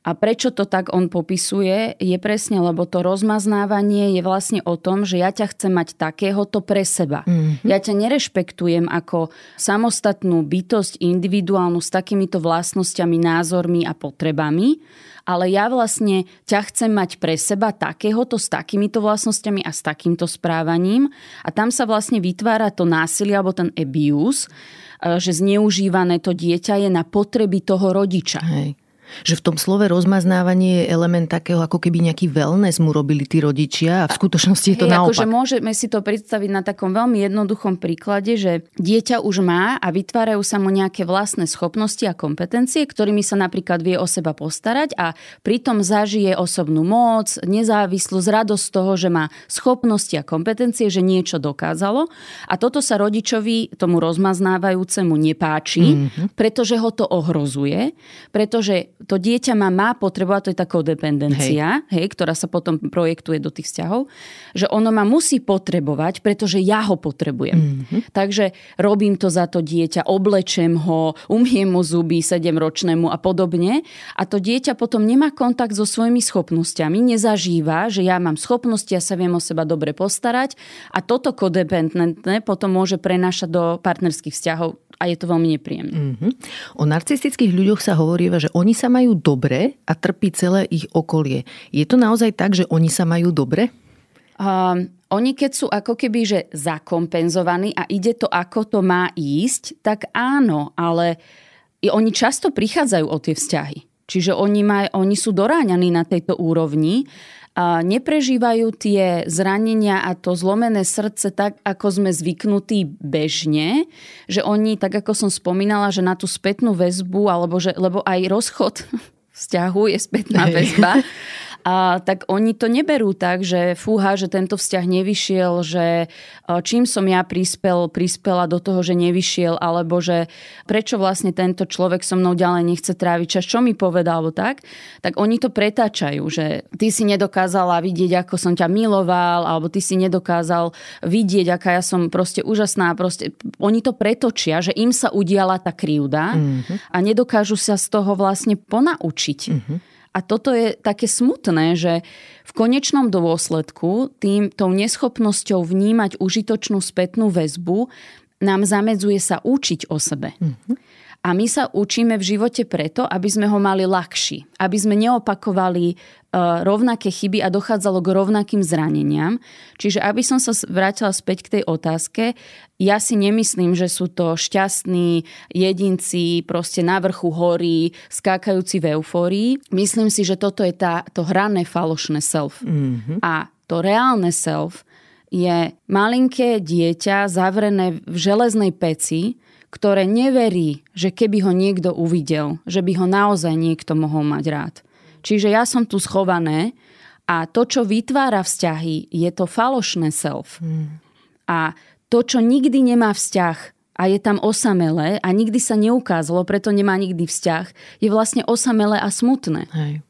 A prečo to tak on popisuje, je presne, lebo to rozmaznávanie je vlastne o tom, že ja ťa chcem mať takéhoto pre seba. Mm-hmm. Ja ťa nerešpektujem ako samostatnú bytosť individuálnu s takýmito vlastnosťami, názormi a potrebami, ale ja vlastne ťa chcem mať pre seba takéhoto s takýmito vlastnosťami a s takýmto správaním. A tam sa vlastne vytvára to násilie alebo ten abuse, e, že zneužívané to dieťa je na potreby toho rodiča. Hej. Že v tom slove rozmaznávanie je element takého, ako keby nejaký wellness mu robili tí rodičia a v skutočnosti je to Hej, naopak. Akože môžeme si to predstaviť na takom veľmi jednoduchom príklade, že dieťa už má a vytvárajú sa mu nejaké vlastné schopnosti a kompetencie, ktorými sa napríklad vie o seba postarať a pritom zažije osobnú moc, nezávislosť, radosť toho, že má schopnosti a kompetencie, že niečo dokázalo. A toto sa rodičovi, tomu rozmaznávajúcemu nepáči, mm-hmm. pretože ho to ohrozuje, pretože to dieťa ma má potrebovať, to je taká dependencia, hej. hej, ktorá sa potom projektuje do tých vzťahov, že ono ma musí potrebovať, pretože ja ho potrebujem. Mm-hmm. Takže robím to za to dieťa, oblečem ho, umiem mu zuby sedemročnému a podobne. A to dieťa potom nemá kontakt so svojimi schopnosťami, nezažíva, že ja mám schopnosti, ja sa viem o seba dobre postarať a toto kodependentné potom môže prenášať do partnerských vzťahov a je to veľmi nepríjemné. Mm-hmm. O narcistických ľuďoch sa hovorí, že oni sa majú dobre a trpí celé ich okolie. Je to naozaj tak, že oni sa majú dobre? Um, oni keď sú ako keby že zakompenzovaní a ide to ako to má ísť, tak áno, ale oni často prichádzajú o tie vzťahy. Čiže oni, maj, oni sú doráňaní na tejto úrovni neprežívajú tie zranenia a to zlomené srdce tak, ako sme zvyknutí bežne, že oni, tak ako som spomínala, že na tú spätnú väzbu, alebo že, lebo aj rozchod vzťahu je spätná väzba, a tak oni to neberú tak, že fúha, že tento vzťah nevyšiel, že e, čím som ja prispel, prispela do toho, že nevyšiel, alebo že prečo vlastne tento človek so mnou ďalej nechce tráviť čas, čo mi povedal, alebo tak, tak oni to pretáčajú, že ty si nedokázala vidieť, ako som ťa miloval, alebo ty si nedokázal vidieť, aká ja som proste úžasná. Proste, oni to pretočia, že im sa udiala tá krivda mm-hmm. a nedokážu sa z toho vlastne ponaučiť. Mm-hmm. A toto je také smutné, že v konečnom dôsledku tým, tou neschopnosťou vnímať užitočnú spätnú väzbu nám zamedzuje sa učiť o sebe. Mm-hmm. A my sa učíme v živote preto, aby sme ho mali ľahší. Aby sme neopakovali E, rovnaké chyby a dochádzalo k rovnakým zraneniam. Čiže aby som sa vrátila späť k tej otázke, ja si nemyslím, že sú to šťastní jedinci proste na vrchu hory, skákajúci v eufórii. Myslím si, že toto je tá, to hrané falošné self. Mm-hmm. A to reálne self je malinké dieťa zavrené v železnej peci, ktoré neverí, že keby ho niekto uvidel, že by ho naozaj niekto mohol mať rád. Čiže ja som tu schované a to, čo vytvára vzťahy, je to falošné self. Hmm. A to, čo nikdy nemá vzťah a je tam osamelé a nikdy sa neukázalo, preto nemá nikdy vzťah, je vlastne osamelé a smutné. Hej.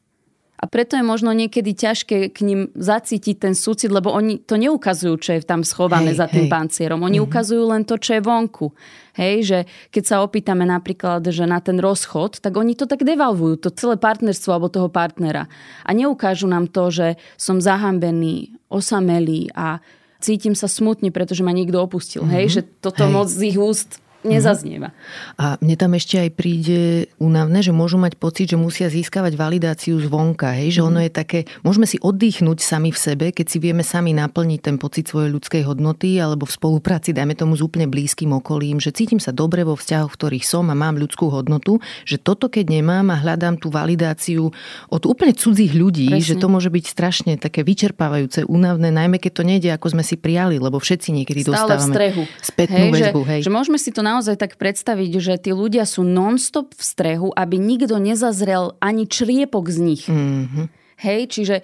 A preto je možno niekedy ťažké k ním zacítiť ten súcit, lebo oni to neukazujú, čo je tam schované hej, za tým hej. pancierom. Oni mm-hmm. ukazujú len to, čo je vonku. Hej, že keď sa opýtame napríklad, že na ten rozchod, tak oni to tak devalvujú, to celé partnerstvo alebo toho partnera. A neukážu nám to, že som zahambený, osamelý a cítim sa smutne, pretože ma niekto opustil. Mm-hmm. Hej, že toto hej. moc z ich úst nezaznieva. A mne tam ešte aj príde únavné, že môžu mať pocit, že musia získavať validáciu zvonka. Hej? Že mm. ono je také, môžeme si oddychnúť sami v sebe, keď si vieme sami naplniť ten pocit svojej ľudskej hodnoty alebo v spolupráci, dajme tomu s úplne blízkym okolím, že cítim sa dobre vo vzťahoch, v ktorých som a mám ľudskú hodnotu, že toto keď nemám a hľadám tú validáciu od úplne cudzích ľudí, Presne. že to môže byť strašne také vyčerpávajúce, únavné, najmä keď to nejde, ako sme si prijali, lebo všetci niekedy Stále dostávame v strehu. spätnú hej, väzbu. Hej. Že môžeme si to na naozaj tak predstaviť, že tí ľudia sú non-stop v strehu, aby nikto nezazrel ani čriepok z nich. Mm-hmm. Hej, čiže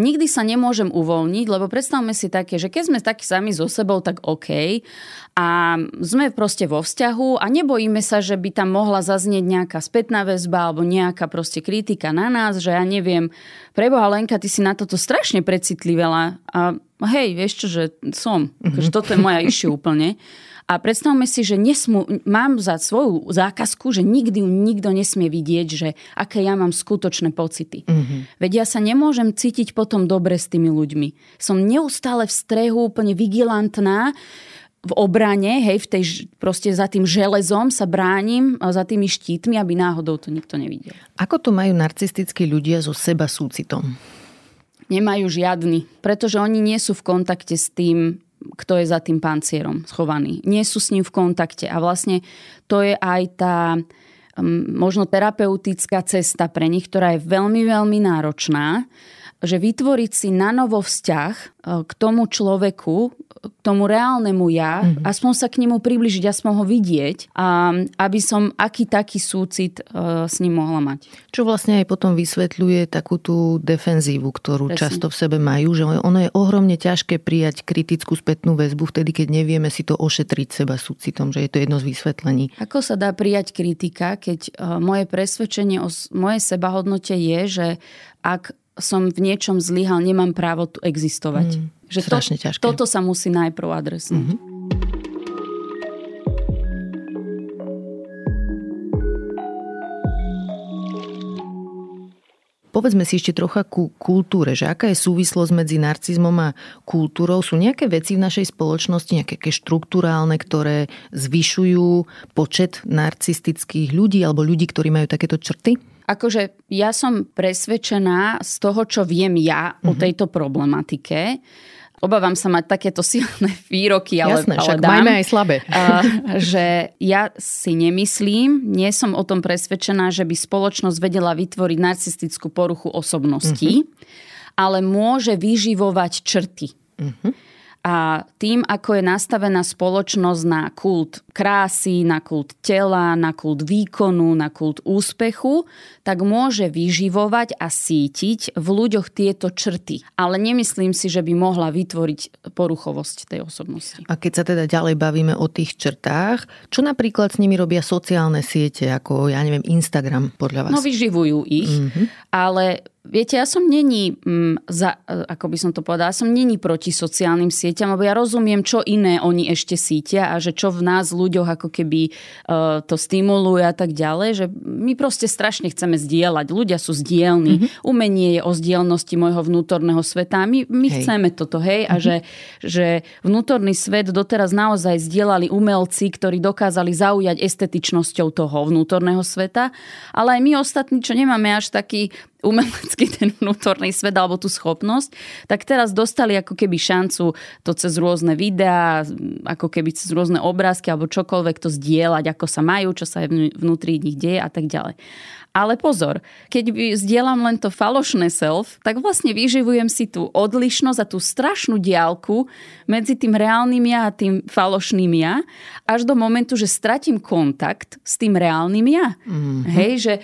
nikdy sa nemôžem uvoľniť, lebo predstavme si také, že keď sme takí sami so sebou, tak OK. A sme proste vo vzťahu a nebojíme sa, že by tam mohla zaznieť nejaká spätná väzba alebo nejaká proste kritika na nás, že ja neviem, preboha Lenka, ty si na toto strašne precitlivela. A hej, vieš čo, že som. Mm-hmm. Že toto je moja issue úplne. A predstavme si, že nesmú, mám za svoju zákazku, že nikdy ju nikto nesmie vidieť, že aké ja mám skutočné pocity. Mm-hmm. Veď ja sa nemôžem cítiť potom dobre s tými ľuďmi. Som neustále v strehu, úplne vigilantná, v obrane, hej, v tej, proste za tým železom sa bránim, za tými štítmi, aby náhodou to nikto nevidel. Ako to majú narcistickí ľudia so seba súcitom? Nemajú žiadny, pretože oni nie sú v kontakte s tým, kto je za tým pancierom schovaný. Nie sú s ním v kontakte a vlastne to je aj tá možno terapeutická cesta pre nich, ktorá je veľmi, veľmi náročná, že vytvoriť si na novo vzťah e, k tomu človeku, k tomu reálnemu ja, mm-hmm. aspoň sa k nemu približiť, aspoň ho vidieť, a aby som aký taký súcit uh, s ním mohla mať. Čo vlastne aj potom vysvetľuje takú tú defenzívu, ktorú Presne. často v sebe majú, že ono je ohromne ťažké prijať kritickú spätnú väzbu vtedy, keď nevieme si to ošetriť seba súcitom, že je to jedno z vysvetlení. Ako sa dá prijať kritika, keď moje presvedčenie o mojej sebahodnote je, že ak som v niečom zlyhal, nemám právo tu existovať. Mm, že to, ťažké. Toto sa musí najprv adresnúť. Mm-hmm. Povedzme si ešte trocha ku kultúre, že aká je súvislosť medzi narcizmom a kultúrou? Sú nejaké veci v našej spoločnosti, nejaké štruktúrálne, ktoré zvyšujú počet narcistických ľudí alebo ľudí, ktorí majú takéto črty? Akože ja som presvedčená z toho, čo viem ja mm-hmm. o mhm. tejto problematike. Obávam sa mať takéto silné výroky, ale, Jasné, ale však dám, majme aj slabé. že ja si nemyslím, nie som o tom presvedčená, že by spoločnosť vedela vytvoriť narcistickú poruchu osobností. Mm-hmm ale môže vyživovať črty. Uh-huh. A tým, ako je nastavená spoločnosť na kult krásy, na kult tela, na kult výkonu, na kult úspechu, tak môže vyživovať a sítiť v ľuďoch tieto črty. Ale nemyslím si, že by mohla vytvoriť poruchovosť tej osobnosti. A keď sa teda ďalej bavíme o tých črtách, čo napríklad s nimi robia sociálne siete, ako ja neviem, Instagram podľa vás? No vyživujú ich, mm-hmm. ale Viete, ja som není, mm, za, ako by som to povedala, som není proti sociálnym sieťam, lebo ja rozumiem, čo iné oni ešte sítia a že čo v nás ľuďoch ako keby uh, to stimuluje a tak ďalej, že my proste strašne chceme zdieľať. Ľudia sú zdielní. Mm-hmm. Umenie je o zdielnosti môjho vnútorného sveta. My, my hej. chceme toto, hej? Mm-hmm. A mhm. že, že vnútorný svet doteraz naozaj zdieľali umelci, ktorí dokázali zaujať estetičnosťou toho vnútorného sveta. Ale aj my ostatní, čo nemáme až taký umelecký ten vnútorný svet alebo tú schopnosť, tak teraz dostali ako keby šancu to cez rôzne videá, ako keby cez rôzne obrázky alebo čokoľvek to zdieľať, ako sa majú, čo sa vnútri nich deje a tak ďalej. Ale pozor, keď zdieľam len to falošné self, tak vlastne vyživujem si tú odlišnosť a tú strašnú diálku medzi tým reálnym ja a tým falošným ja, až do momentu, že stratím kontakt s tým reálnym ja. Mm-hmm. Hej, že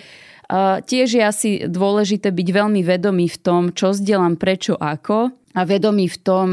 Tiež je asi dôležité byť veľmi vedomý v tom, čo zdieľam, prečo, ako. A vedomý v tom,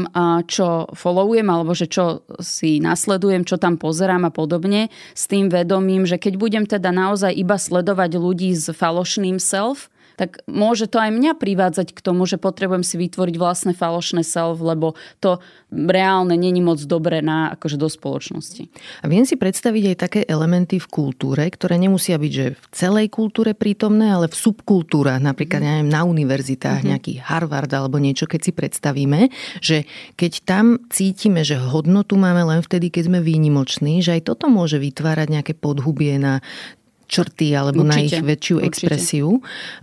čo followujem alebo že čo si nasledujem, čo tam pozerám a podobne, s tým vedomím, že keď budem teda naozaj iba sledovať ľudí s falošným self, tak môže to aj mňa privádzať k tomu, že potrebujem si vytvoriť vlastné falošné self, lebo to reálne není moc dobré na, akože do spoločnosti. A viem si predstaviť aj také elementy v kultúre, ktoré nemusia byť že v celej kultúre prítomné, ale v subkultúrach, napríklad neviem, na univerzitách, mm-hmm. nejaký Harvard alebo niečo, keď si predstavíme, že keď tam cítime, že hodnotu máme len vtedy, keď sme výnimoční, že aj toto môže vytvárať nejaké podhubie na črty alebo určite, na ich väčšiu určite. expresiu.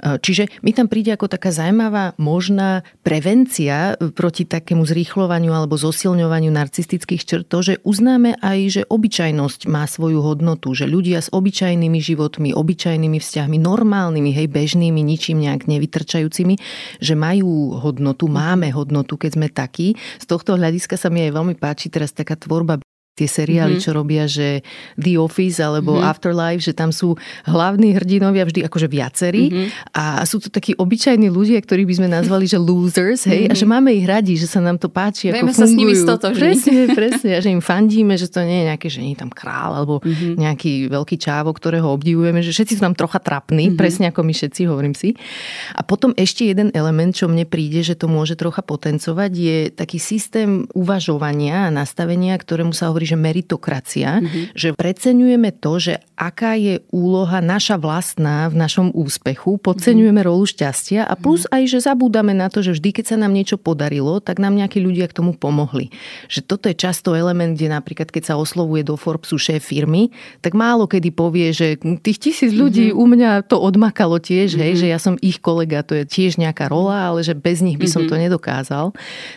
E, čiže mi tam príde ako taká zaujímavá možná prevencia proti takému zrýchlovaniu alebo zosilňovaniu narcistických črt, to, že uznáme aj, že obyčajnosť má svoju hodnotu, že ľudia s obyčajnými životmi, obyčajnými vzťahmi, normálnymi, hej, bežnými, ničím nejak nevytrčajúcimi, že majú hodnotu, máme hodnotu, keď sme takí. Z tohto hľadiska sa mi aj veľmi páči teraz taká tvorba tie seriály, mm-hmm. čo robia, že The Office alebo mm-hmm. Afterlife, že tam sú hlavní hrdinovia vždy akože viacerí mm-hmm. a sú to takí obyčajní ľudia, ktorí by sme nazvali, že losers, hej, mm-hmm. a že mhm. máme ich radi, že sa nám to páči, Vieme ako sa fungujú. s nimi stotožniť. Presne, presne, a že im fandíme, že to nie je nejaké, že nie je tam král alebo mm-hmm. nejaký veľký čávo, ktorého obdivujeme, že všetci sú tam trocha trapní, mm-hmm. presne ako my všetci, hovorím si. A potom ešte jeden element, čo mne príde, že to môže trocha potencovať, je taký systém uvažovania a nastavenia, ktorému sa hovorí, že meritokracia, mm-hmm. že preceňujeme to, že aká je úloha naša vlastná v našom úspechu, podceňujeme mm-hmm. rolu šťastia a plus mm-hmm. aj, že zabúdame na to, že vždy, keď sa nám niečo podarilo, tak nám nejakí ľudia k tomu pomohli. Že toto je často element, kde napríklad, keď sa oslovuje do Forbesu šéf firmy, tak málo kedy povie, že tých tisíc ľudí mm-hmm. u mňa to odmakalo tiež, mm-hmm. hej, že ja som ich kolega, to je tiež nejaká rola, ale že bez nich by som mm-hmm. to nedokázal.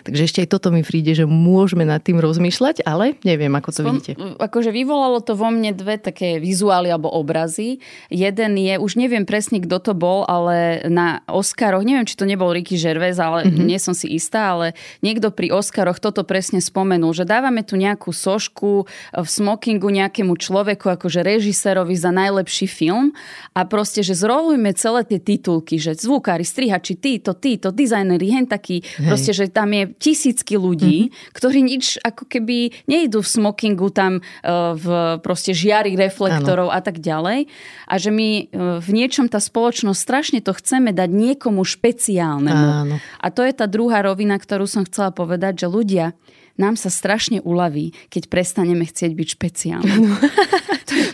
Takže ešte aj toto mi príde, že môžeme nad tým rozmýšľať, ale neviem, ako to Spom, vidíte? Akože vyvolalo to vo mne dve také vizuály alebo obrazy. Jeden je, už neviem presne, kto to bol, ale na Oscaroch, neviem, či to nebol Ricky Gervais, ale mm-hmm. nie som si istá, ale niekto pri Oscaroch toto presne spomenul, že dávame tu nejakú sošku v smokingu nejakému človeku, akože režisérovi za najlepší film a proste, že zrolujme celé tie titulky, že zvukári, strihači, títo, títo, dizajneri, hen taký, proste, že tam je tisícky ľudí, mm-hmm. ktorí nič ako keby nejdú v smokingu smokingu tam e, v proste žiari reflektorov ano. a tak ďalej. A že my e, v niečom tá spoločnosť strašne to chceme dať niekomu špeciálnemu. Ano. A to je tá druhá rovina, ktorú som chcela povedať, že ľudia, nám sa strašne uľaví, keď prestaneme chcieť byť špeciálni. No. to, je,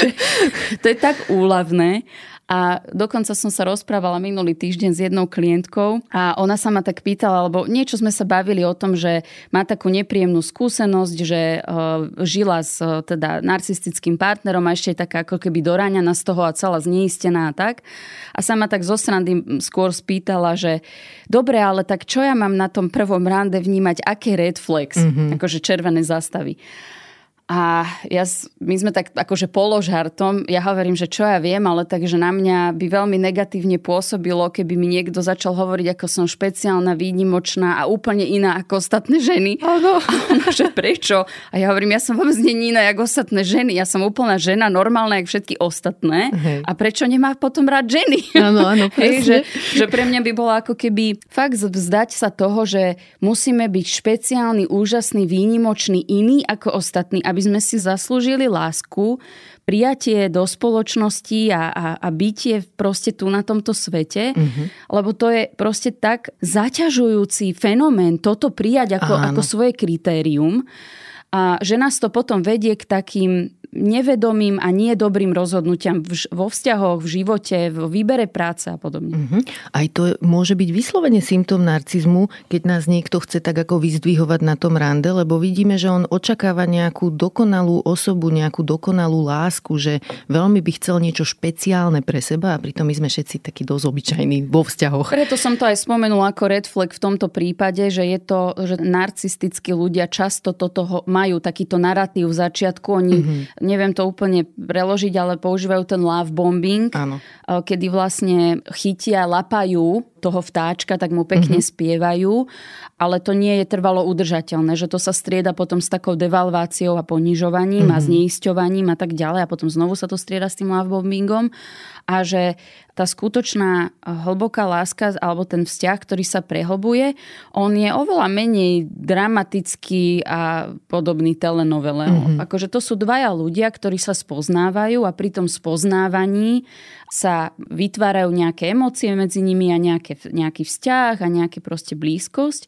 to je tak úľavné. A dokonca som sa rozprávala minulý týždeň s jednou klientkou a ona sa ma tak pýtala, lebo niečo sme sa bavili o tom, že má takú nepríjemnú skúsenosť, že uh, žila s uh, teda narcistickým partnerom a ešte je taká ako keby doráňaná z toho a celá zneistená a tak. A sa ma tak zo srandy skôr spýtala, že dobre, ale tak čo ja mám na tom prvom rande vnímať, aké red flags, mm-hmm. akože červené zastavy. A ja, my sme tak akože položartom, ja hovorím, že čo ja viem, ale takže na mňa by veľmi negatívne pôsobilo, keby mi niekto začal hovoriť, ako som špeciálna, výnimočná a úplne iná ako ostatné ženy. Ano. A ona, že prečo? A ja hovorím, ja som vôbec nie iná ako ostatné ženy. Ja som úplná žena, normálna, ako všetky ostatné. Hej. A prečo nemá potom rád ženy? Áno, áno, Hej, že, že pre mňa by bolo ako keby fakt vzdať sa toho, že musíme byť špeciálny, úžasný, výnimočný, iný ako ostatní, aby aby sme si zaslúžili lásku, prijatie do spoločnosti a, a, a bytie proste tu na tomto svete, mm-hmm. lebo to je proste tak zaťažujúci fenomén toto prijať ako, ako svoje kritérium a že nás to potom vedie k takým nevedomým a nie dobrým rozhodnutiam vo vzťahoch, v živote, v výbere práce a podobne. Uh-huh. Aj to môže byť vyslovene symptóm narcizmu, keď nás niekto chce tak ako vyzdvihovať na tom rande, lebo vidíme, že on očakáva nejakú dokonalú osobu, nejakú dokonalú lásku, že veľmi by chcel niečo špeciálne pre seba a pritom my sme všetci takí dosť obyčajní vo vzťahoch. Preto som to aj spomenula ako red flag v tomto prípade, že je to, že narcistickí ľudia často toto majú takýto narratív v začiatku, oni uh-huh neviem to úplne preložiť, ale používajú ten love bombing, Áno. kedy vlastne chytia, lapajú toho vtáčka, tak mu pekne mm-hmm. spievajú, ale to nie je trvalo udržateľné, že to sa strieda potom s takou devalváciou a ponižovaním mm-hmm. a mhm. zneisťovaním a tak ďalej a potom znovu sa to strieda s tým lovebombingom a že tá skutočná hlboká láska alebo ten vzťah, ktorý sa prehlbuje, on je oveľa menej dramatický a podobný telenovele. Mm-hmm. Akože to sú dvaja ľudia, ktorí sa spoznávajú a pri tom spoznávaní sa vytvárajú nejaké emócie medzi nimi a nejaké, nejaký vzťah a nejaké proste blízkosť.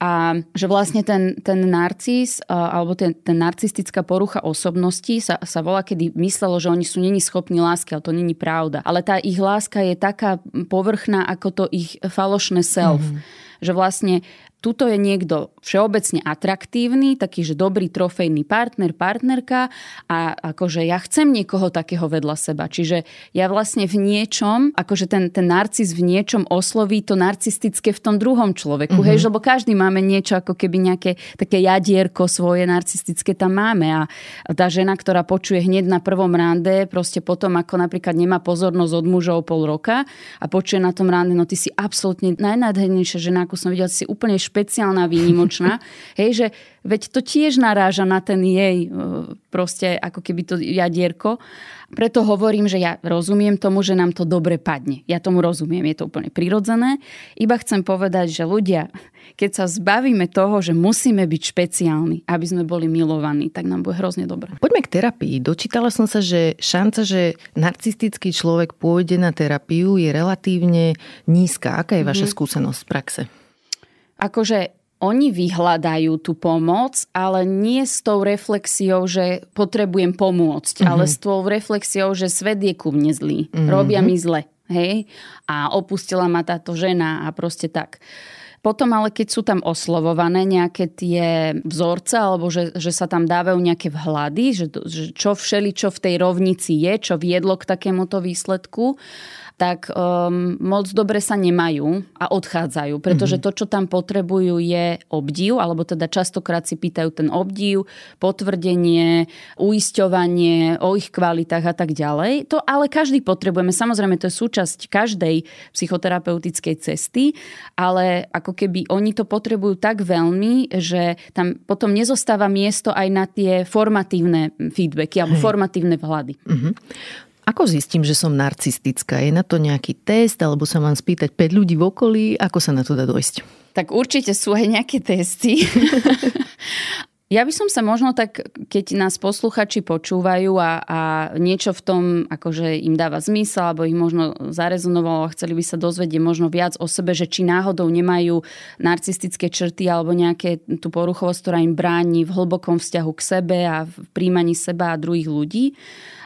A že vlastne ten, ten narcis, alebo ten, ten narcistická porucha osobnosti sa, sa volá, kedy myslelo, že oni sú není schopní lásky, ale to není pravda. Ale tá ich láska je taká povrchná, ako to ich falošné self. Mm-hmm že vlastne tuto je niekto všeobecne atraktívny, taký, že dobrý trofejný partner, partnerka a akože ja chcem niekoho takého vedľa seba. Čiže ja vlastne v niečom, akože ten, ten narcis v niečom osloví to narcistické v tom druhom človeku. Mm-hmm. Hej, lebo každý máme niečo ako keby nejaké také jadierko svoje narcistické tam máme a tá žena, ktorá počuje hneď na prvom rande, proste potom ako napríklad nemá pozornosť od mužov pol roka a počuje na tom rande, no ty si absolútne najnádhernejšia žena, ako som videla, si úplne špeciálna, výnimočná. Hej, že veď to tiež naráža na ten jej e, proste ako keby to jadierko. Preto hovorím, že ja rozumiem tomu, že nám to dobre padne. Ja tomu rozumiem, je to úplne prirodzené. Iba chcem povedať, že ľudia, keď sa zbavíme toho, že musíme byť špeciálni, aby sme boli milovaní, tak nám bude hrozne dobre. Poďme k terapii. Dočítala som sa, že šanca, že narcistický človek pôjde na terapiu je relatívne nízka. Aká je vaša mm-hmm. skúsenosť z praxe? Akože oni vyhľadajú tú pomoc, ale nie s tou reflexiou, že potrebujem pomôcť, mm-hmm. ale s tou reflexiou, že svet je ku mne zlý. Mm-hmm. Robia mi zle. Hej? A opustila ma táto žena a proste tak. Potom ale keď sú tam oslovované nejaké tie vzorce, alebo že, že sa tam dávajú nejaké vhľady, že, že čo všeli, čo v tej rovnici je, čo viedlo k takémuto výsledku, tak um, moc dobre sa nemajú a odchádzajú, pretože mm-hmm. to, čo tam potrebujú, je obdiv, alebo teda častokrát si pýtajú ten obdiv, potvrdenie, uisťovanie o ich kvalitách a tak ďalej. To ale každý potrebujeme. Samozrejme, to je súčasť každej psychoterapeutickej cesty, ale ako keby oni to potrebujú tak veľmi, že tam potom nezostáva miesto aj na tie formatívne feedbacky alebo Hej. formatívne vhľady. Mm-hmm. Ako zistím, že som narcistická? Je na to nejaký test, alebo sa mám spýtať 5 ľudí v okolí? Ako sa na to dá dojsť? Tak určite sú aj nejaké testy. Ja by som sa možno tak, keď nás posluchači počúvajú a, a niečo v tom akože im dáva zmysel, alebo ich možno zarezonovalo a chceli by sa dozvedieť možno viac o sebe, že či náhodou nemajú narcistické črty alebo nejaké tú poruchovosť, ktorá im bráni v hlbokom vzťahu k sebe a v príjmaní seba a druhých ľudí,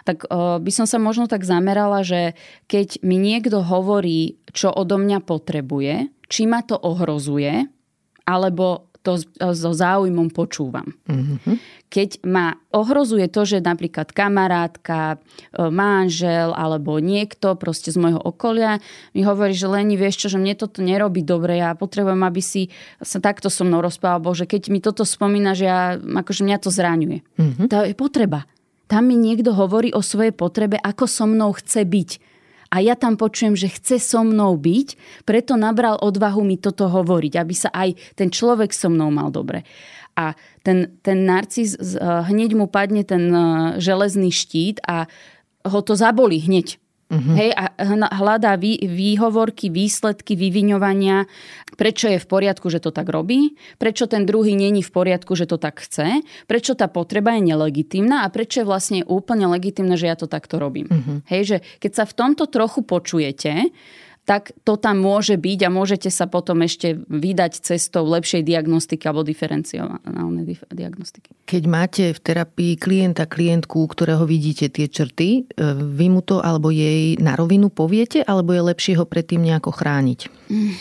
tak by som sa možno tak zamerala, že keď mi niekto hovorí, čo odo mňa potrebuje, či ma to ohrozuje, alebo to so záujmom počúvam. Mm-hmm. Keď ma ohrozuje to, že napríklad kamarátka, e, manžel alebo niekto proste z môjho okolia mi hovorí, že Leni, vieš čo, že mne toto nerobí dobre, ja potrebujem, aby si sa takto so mnou rozprával, že keď mi toto spomína, že ja, akože mňa to zraňuje. Mm-hmm. To je potreba. Tam mi niekto hovorí o svojej potrebe, ako so mnou chce byť a ja tam počujem, že chce so mnou byť, preto nabral odvahu mi toto hovoriť, aby sa aj ten človek so mnou mal dobre. A ten, ten narcis, hneď mu padne ten e, železný štít a ho to zabolí hneď. Uh-huh. Hej, a hľadá vý, výhovorky, výsledky vyviňovania, prečo je v poriadku, že to tak robí, prečo ten druhý není v poriadku, že to tak chce, prečo tá potreba je nelegitímna a prečo je vlastne úplne legitímne, že ja to takto robím. Uh-huh. Hej, že keď sa v tomto trochu počujete, tak to tam môže byť a môžete sa potom ešte vydať cestou lepšej diagnostiky alebo diferenciálnej diagnostiky. Keď máte v terapii klienta, klientku, ktorého vidíte tie črty, e, vy mu to alebo jej na rovinu poviete, alebo je lepšie ho predtým nejako chrániť? Mm. E,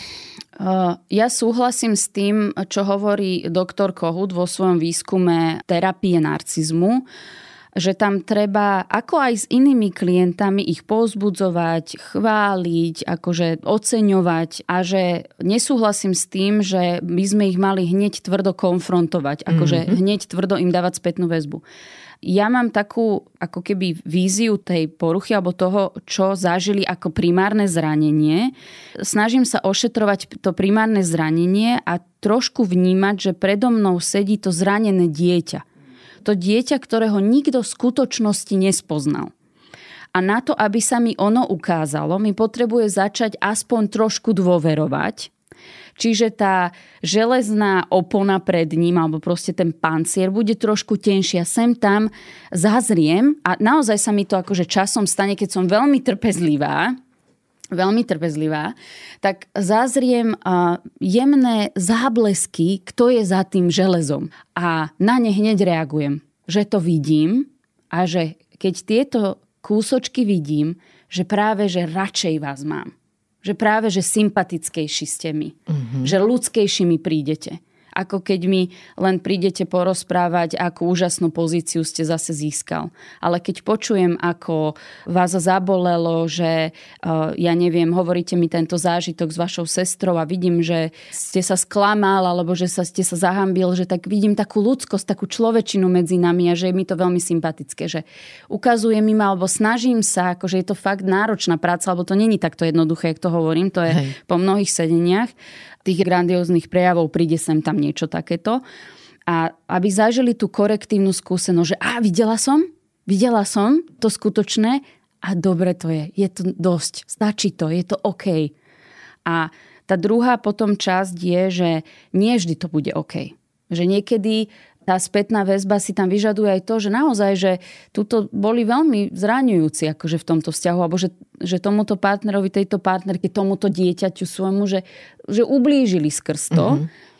ja súhlasím s tým, čo hovorí doktor Kohut vo svojom výskume terapie narcizmu že tam treba, ako aj s inými klientami, ich pozbudzovať, chváliť, akože oceňovať a že nesúhlasím s tým, že by sme ich mali hneď tvrdo konfrontovať, akože mm-hmm. hneď tvrdo im dávať spätnú väzbu ja mám takú ako keby víziu tej poruchy alebo toho, čo zažili ako primárne zranenie. Snažím sa ošetrovať to primárne zranenie a trošku vnímať, že predo mnou sedí to zranené dieťa to dieťa, ktorého nikto v skutočnosti nespoznal. A na to, aby sa mi ono ukázalo, mi potrebuje začať aspoň trošku dôverovať. Čiže tá železná opona pred ním, alebo proste ten pancier, bude trošku tenšia. Sem tam zazriem a naozaj sa mi to akože časom stane, keď som veľmi trpezlivá, veľmi trpezlivá, tak zazriem jemné záblesky, kto je za tým železom. A na ne hneď reagujem. Že to vidím a že keď tieto kúsočky vidím, že práve, že radšej vás mám. Že práve, že sympatickejší ste mi. Mm-hmm. Že ľudskejší mi prídete ako keď mi len prídete porozprávať, akú úžasnú pozíciu ste zase získal. Ale keď počujem, ako vás zabolelo, že eh, ja neviem, hovoríte mi tento zážitok s vašou sestrou a vidím, že ste sa sklamal alebo že sa ste sa zahambil, že tak vidím takú ľudskosť, takú človečinu medzi nami a že je mi to veľmi sympatické, že ukazuje mi ma alebo snažím sa, akože je to fakt náročná práca, alebo to není takto jednoduché, jak to hovorím, to je Hej. po mnohých sedeniach tých grandióznych prejavov príde sem tam niečo takéto. A aby zažili tú korektívnu skúsenosť, že a videla som, videla som to skutočné a dobre to je, je to dosť, stačí to, je to OK. A tá druhá potom časť je, že nie vždy to bude OK. Že niekedy tá spätná väzba si tam vyžaduje aj to, že naozaj, že tuto boli veľmi zraňujúci akože v tomto vzťahu, alebo že, že tomuto partnerovi, tejto partnerke, tomuto dieťaťu svojmu, že, že ublížili skrz to. Mm-hmm.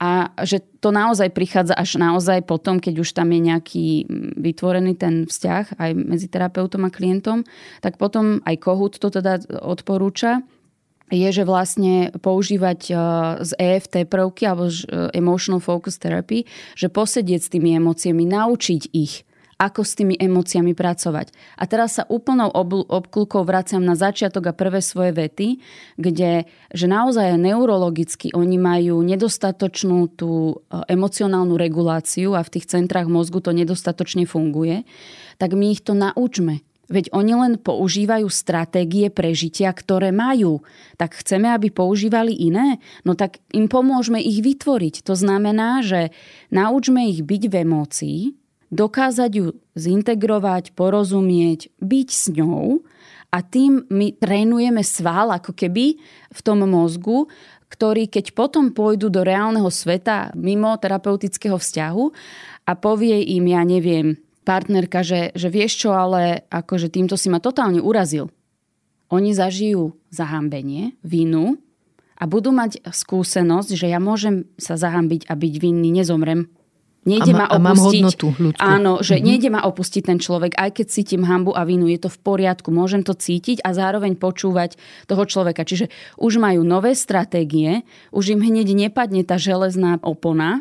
A že to naozaj prichádza až naozaj potom, keď už tam je nejaký vytvorený ten vzťah aj medzi terapeutom a klientom, tak potom aj Kohut to teda odporúča, je, že vlastne používať e, z EFT prvky alebo e, Emotional Focus Therapy, že posedieť s tými emóciami, naučiť ich, ako s tými emóciami pracovať. A teraz sa úplnou obklúkou vraciam na začiatok a prvé svoje vety, kde, že naozaj neurologicky oni majú nedostatočnú tú e, emocionálnu reguláciu a v tých centrách mozgu to nedostatočne funguje, tak my ich to naučme Veď oni len používajú stratégie prežitia, ktoré majú. Tak chceme, aby používali iné? No tak im pomôžeme ich vytvoriť. To znamená, že naučme ich byť v emócii, dokázať ju zintegrovať, porozumieť, byť s ňou a tým my trénujeme sval ako keby v tom mozgu, ktorý keď potom pôjdu do reálneho sveta mimo terapeutického vzťahu a povie im, ja neviem, partnerka, že, že vieš čo, ale akože týmto si ma totálne urazil. Oni zažijú zahambenie, vinu a budú mať skúsenosť, že ja môžem sa zahambiť a byť vinný, nezomrem. Nejde a, ma, ma opustiť. A mám hodnotu ľudskú. Áno, že mm-hmm. nejde ma opustiť ten človek, aj keď cítim hambu a vinu, je to v poriadku, môžem to cítiť a zároveň počúvať toho človeka. Čiže už majú nové stratégie, už im hneď nepadne tá železná opona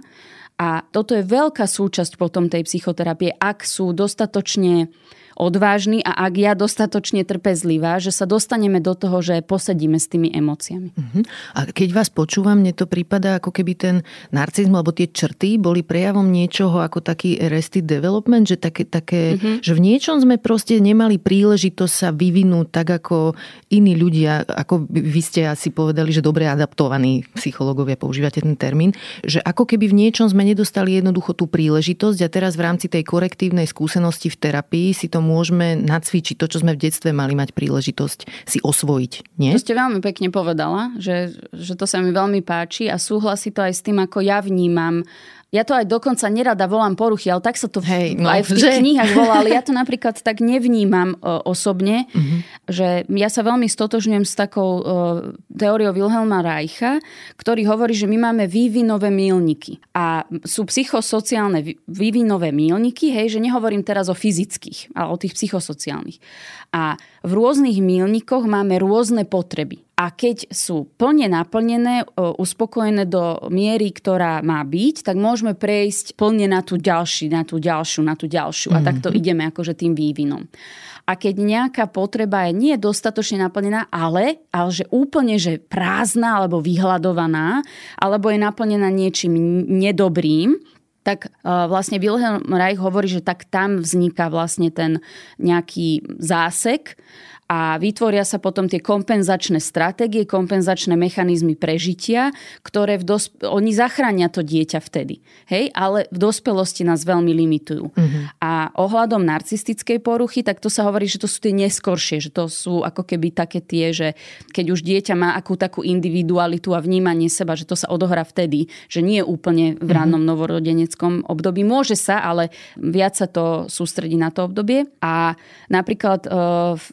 a toto je veľká súčasť potom tej psychoterapie, ak sú dostatočne odvážny a ak ja dostatočne trpezlivá, že sa dostaneme do toho, že posedíme s tými emóciami. Uh-huh. A keď vás počúvam, mne to prípada, ako keby ten narcizmus alebo tie črty boli prejavom niečoho ako taký arrested development, že, také, také, uh-huh. že v niečom sme proste nemali príležitosť sa vyvinúť tak ako iní ľudia, ako vy ste asi povedali, že dobre adaptovaní psychológovia, používate ten termín, že ako keby v niečom sme nedostali jednoducho tú príležitosť a teraz v rámci tej korektívnej skúsenosti v terapii si to môžeme nacvičiť to, čo sme v detstve mali mať príležitosť si osvojiť. Nie? To ste veľmi pekne povedala, že, že to sa mi veľmi páči a súhlasí to aj s tým, ako ja vnímam ja to aj dokonca nerada volám poruchy, ale tak sa to Hej, no, aj v tých že... knihách volá, ale ja to napríklad tak nevnímam uh, osobne, uh-huh. že ja sa veľmi stotožňujem s takou uh, teóriou Wilhelma Reicha, ktorý hovorí, že my máme vývinové mílniky. A sú psychosociálne vývinové mílniky, hej, že nehovorím teraz o fyzických, ale o tých psychosociálnych. A v rôznych mílnikoch máme rôzne potreby a keď sú plne naplnené, uspokojené do miery, ktorá má byť, tak môžeme prejsť plne na tú ďalšiu, na tú ďalšiu, na tú ďalšiu. A takto mhm. ideme akože tým vývinom. A keď nejaká potreba je nie dostatočne naplnená, ale, ale že úplne že prázdna alebo vyhľadovaná, alebo je naplnená niečím nedobrým, tak uh, vlastne Wilhelm Reich hovorí, že tak tam vzniká vlastne ten nejaký zásek a vytvoria sa potom tie kompenzačné stratégie, kompenzačné mechanizmy prežitia, ktoré v dosp- oni zachránia to dieťa vtedy. Hej? Ale v dospelosti nás veľmi limitujú. Uh-huh. A ohľadom narcistickej poruchy, tak to sa hovorí, že to sú tie neskoršie, že to sú ako keby také tie, že keď už dieťa má akú takú individualitu a vnímanie seba, že to sa odohrá vtedy, že nie úplne v mhm. rannom uh-huh. novorodeneckom období. Môže sa, ale viac sa to sústredí na to obdobie. A napríklad uh, v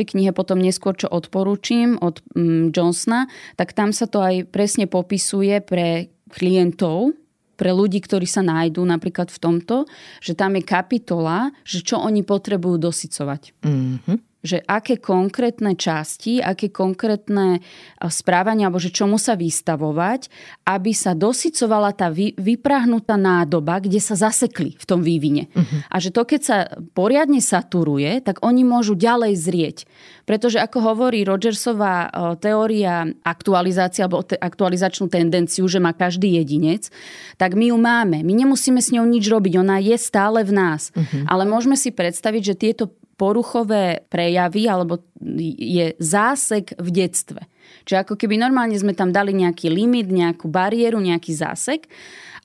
ďalšej knihe potom neskôr, čo odporúčim od mm, Johnsona, tak tam sa to aj presne popisuje pre klientov, pre ľudí, ktorí sa nájdú napríklad v tomto, že tam je kapitola, že čo oni potrebujú dosycovať. Mm-hmm že aké konkrétne časti, aké konkrétne správania, alebo že čomu sa vystavovať, aby sa dosycovala tá vy, vyprahnutá nádoba, kde sa zasekli v tom vývine. Uh-huh. A že to, keď sa poriadne saturuje, tak oni môžu ďalej zrieť. Pretože ako hovorí Rogersová teória aktualizácie alebo aktualizačnú tendenciu, že má každý jedinec, tak my ju máme. My nemusíme s ňou nič robiť, ona je stále v nás. Uh-huh. Ale môžeme si predstaviť, že tieto poruchové prejavy alebo je zásek v detstve. Čiže ako keby normálne sme tam dali nejaký limit, nejakú bariéru, nejaký zásek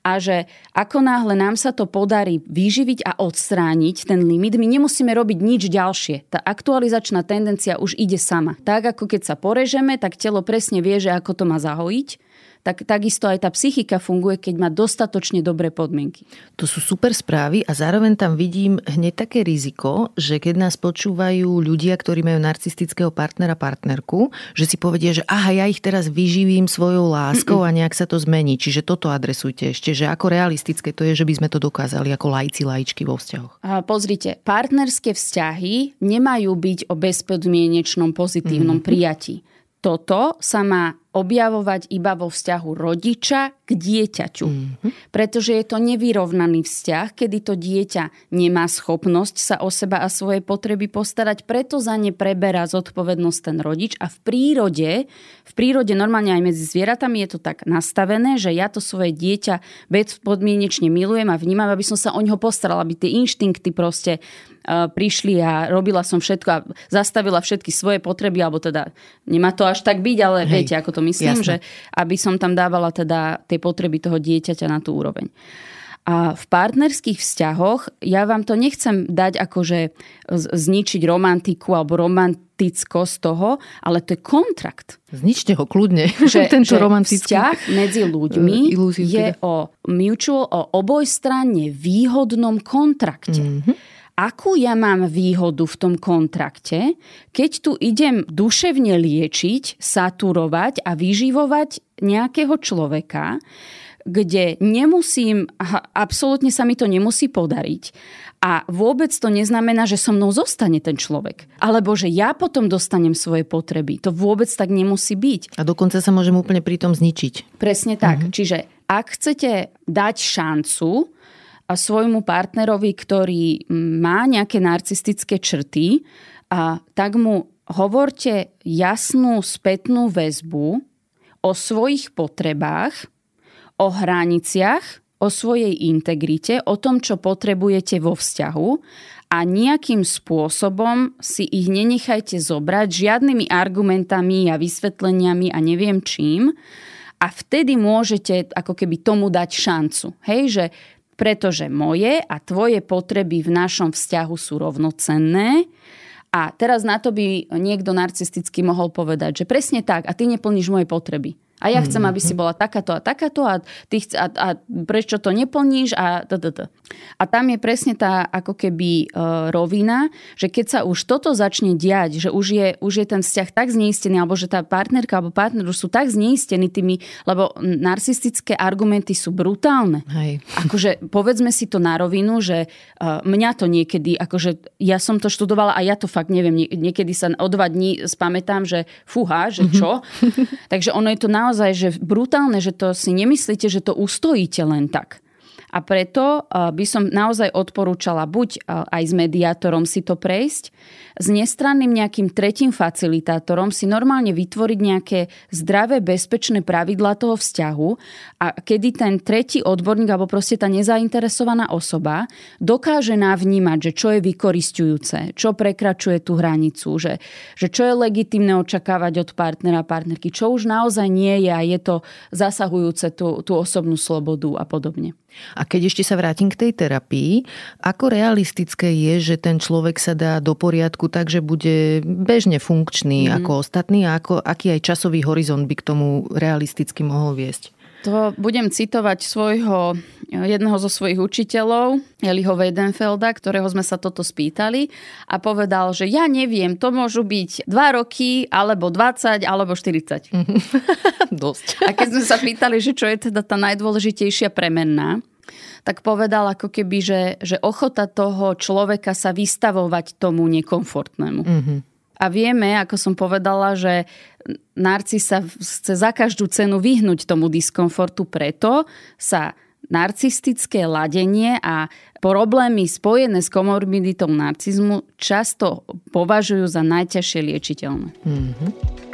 a že ako náhle nám sa to podarí vyživiť a odstrániť ten limit, my nemusíme robiť nič ďalšie. Tá aktualizačná tendencia už ide sama. Tak ako keď sa porežeme, tak telo presne vie, že ako to má zahojiť tak takisto aj tá psychika funguje, keď má dostatočne dobré podmienky. To sú super správy a zároveň tam vidím hneď také riziko, že keď nás počúvajú ľudia, ktorí majú narcistického partnera, partnerku, že si povedia, že aha, ja ich teraz vyživím svojou láskou a nejak sa to zmení. Čiže toto adresujte ešte, že ako realistické to je, že by sme to dokázali ako lajci, lajčky vo vzťahoch. A pozrite, partnerské vzťahy nemajú byť o bezpodmienečnom pozitívnom mm-hmm. prijatí. Toto sa má objavovať iba vo vzťahu rodiča k dieťaťu. Mm-hmm. Pretože je to nevyrovnaný vzťah, kedy to dieťa nemá schopnosť sa o seba a svoje potreby postarať, preto za ne preberá zodpovednosť ten rodič a v prírode, v prírode normálne aj medzi zvieratami je to tak nastavené, že ja to svoje dieťa bezpodmienečne milujem a vnímam, aby som sa o neho postarala, aby tie inštinkty proste prišli a robila som všetko a zastavila všetky svoje potreby, alebo teda nemá to až tak byť, ale Hej. viete, ako to myslím, Jasne. že aby som tam dávala teda tie potreby toho dieťaťa na tú úroveň. A v partnerských vzťahoch ja vám to nechcem dať akože zničiť romantiku alebo romantickosť toho, ale to je kontrakt. Zničte ho kľudne, že, tento že romantický. vzťah medzi ľuďmi je teda. o mutual, o obojstranne výhodnom kontrakte. Mm-hmm akú ja mám výhodu v tom kontrakte, keď tu idem duševne liečiť, saturovať a vyživovať nejakého človeka, kde nemusím, absolútne sa mi to nemusí podariť. A vôbec to neznamená, že so mnou zostane ten človek. Alebo že ja potom dostanem svoje potreby. To vôbec tak nemusí byť. A dokonca sa môžem úplne pri tom zničiť. Presne tak. Mm-hmm. Čiže ak chcete dať šancu svojmu partnerovi, ktorý má nejaké narcistické črty, a tak mu hovorte jasnú spätnú väzbu o svojich potrebách, o hraniciach, o svojej integrite, o tom, čo potrebujete vo vzťahu a nejakým spôsobom si ich nenechajte zobrať žiadnymi argumentami a vysvetleniami a neviem čím. A vtedy môžete ako keby tomu dať šancu. Hej, že pretože moje a tvoje potreby v našom vzťahu sú rovnocenné a teraz na to by niekto narcisticky mohol povedať, že presne tak a ty neplníš moje potreby. A ja chcem, aby si bola takáto a takáto a, ty chce, a, a prečo to neplníš a tdd. A tam je presne tá ako keby e, rovina, že keď sa už toto začne diať, že už je, už je ten vzťah tak zneistený, alebo že tá partnerka alebo partner už sú tak zneistení tými, lebo narcistické argumenty sú brutálne. Hej. Akože povedzme si to na rovinu, že e, mňa to niekedy, akože ja som to študovala a ja to fakt neviem, niekedy sa o dva dní spamätám, že fúha, že čo. Takže ono je to naozaj naozaj že brutálne, že to si nemyslíte, že to ustojíte len tak. A preto by som naozaj odporúčala buď aj s mediátorom si to prejsť, s nestranným nejakým tretím facilitátorom si normálne vytvoriť nejaké zdravé, bezpečné pravidlá toho vzťahu a kedy ten tretí odborník alebo proste tá nezainteresovaná osoba dokáže navnímať, že čo je vykoristujúce, čo prekračuje tú hranicu, že, že čo je legitimné očakávať od partnera partnerky, čo už naozaj nie je a je to zasahujúce tú, tú osobnú slobodu a podobne. A keď ešte sa vrátim k tej terapii, ako realistické je, že ten človek sa dá do poriadku tak, že bude bežne funkčný mm-hmm. ako ostatní a ako, aký aj časový horizont by k tomu realisticky mohol viesť? To budem citovať svojho, jedného zo svojich učiteľov, Eliho Weidenfelda, ktorého sme sa toto spýtali a povedal, že ja neviem, to môžu byť 2 roky, alebo 20, alebo 40. Dosť. A keď sme sa pýtali, že čo je teda tá najdôležitejšia premenná, tak povedal ako keby, že, že ochota toho človeka sa vystavovať tomu nekomfortnému. Mm-hmm. A vieme, ako som povedala, že narcis sa chce za každú cenu vyhnúť tomu diskomfortu, preto sa narcistické ladenie a problémy spojené s komorbiditou narcizmu často považujú za najťažšie liečiteľné. Mm-hmm.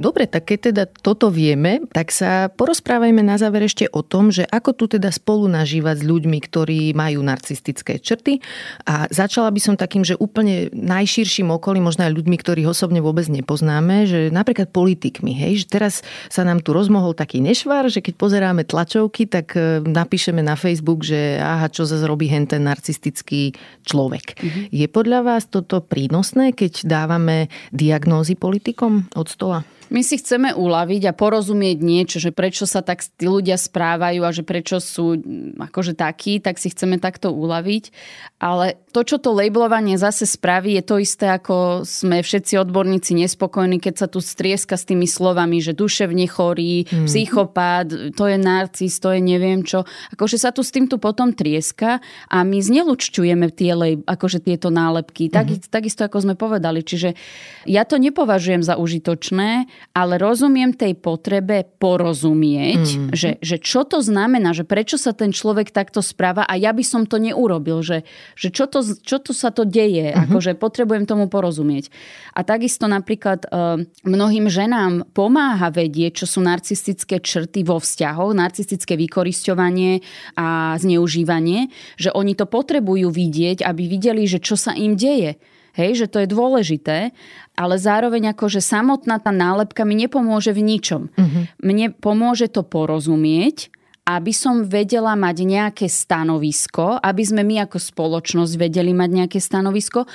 Dobre, tak keď teda toto vieme, tak sa porozprávajme na záver ešte o tom, že ako tu teda spolu nažívať s ľuďmi, ktorí majú narcistické črty. A začala by som takým, že úplne najširším okolím, možno aj ľuďmi, ktorých osobne vôbec nepoznáme, že napríklad politikmi, hej, že teraz sa nám tu rozmohol taký nešvar, že keď pozeráme tlačovky, tak e, napíšeme na Facebook, že aha, čo zase robí hen ten narcistický človek. Mm-hmm. Je podľa vás toto prínosné, keď dávame diagnózy politikom od stola? My si chceme uľaviť a porozumieť niečo, že prečo sa tak tí ľudia správajú a že prečo sú mm, akože takí, tak si chceme takto uľaviť. Ale to, čo to labelovanie zase spraví, je to isté, ako sme všetci odborníci nespokojní, keď sa tu strieska s tými slovami, že duševne chorý, mm. psychopát, to je narcis, to je neviem čo. Akože sa tu s týmto potom trieska a my znelučťujeme tie, akože tieto nálepky. Tak, mm. Takisto, ako sme povedali. Čiže ja to nepovažujem za užitočné ale rozumiem tej potrebe porozumieť, mm. že, že čo to znamená, že prečo sa ten človek takto správa a ja by som to neurobil, že, že čo, to, čo to sa to deje, mm-hmm. akože potrebujem tomu porozumieť. A takisto napríklad uh, mnohým ženám pomáha vedieť, čo sú narcistické črty vo vzťahoch, narcistické vykorisťovanie a zneužívanie, že oni to potrebujú vidieť, aby videli, že čo sa im deje. Hej, že to je dôležité, ale zároveň ako, že samotná tá nálepka mi nepomôže v ničom. Uh-huh. Mne pomôže to porozumieť, aby som vedela mať nejaké stanovisko, aby sme my ako spoločnosť vedeli mať nejaké stanovisko,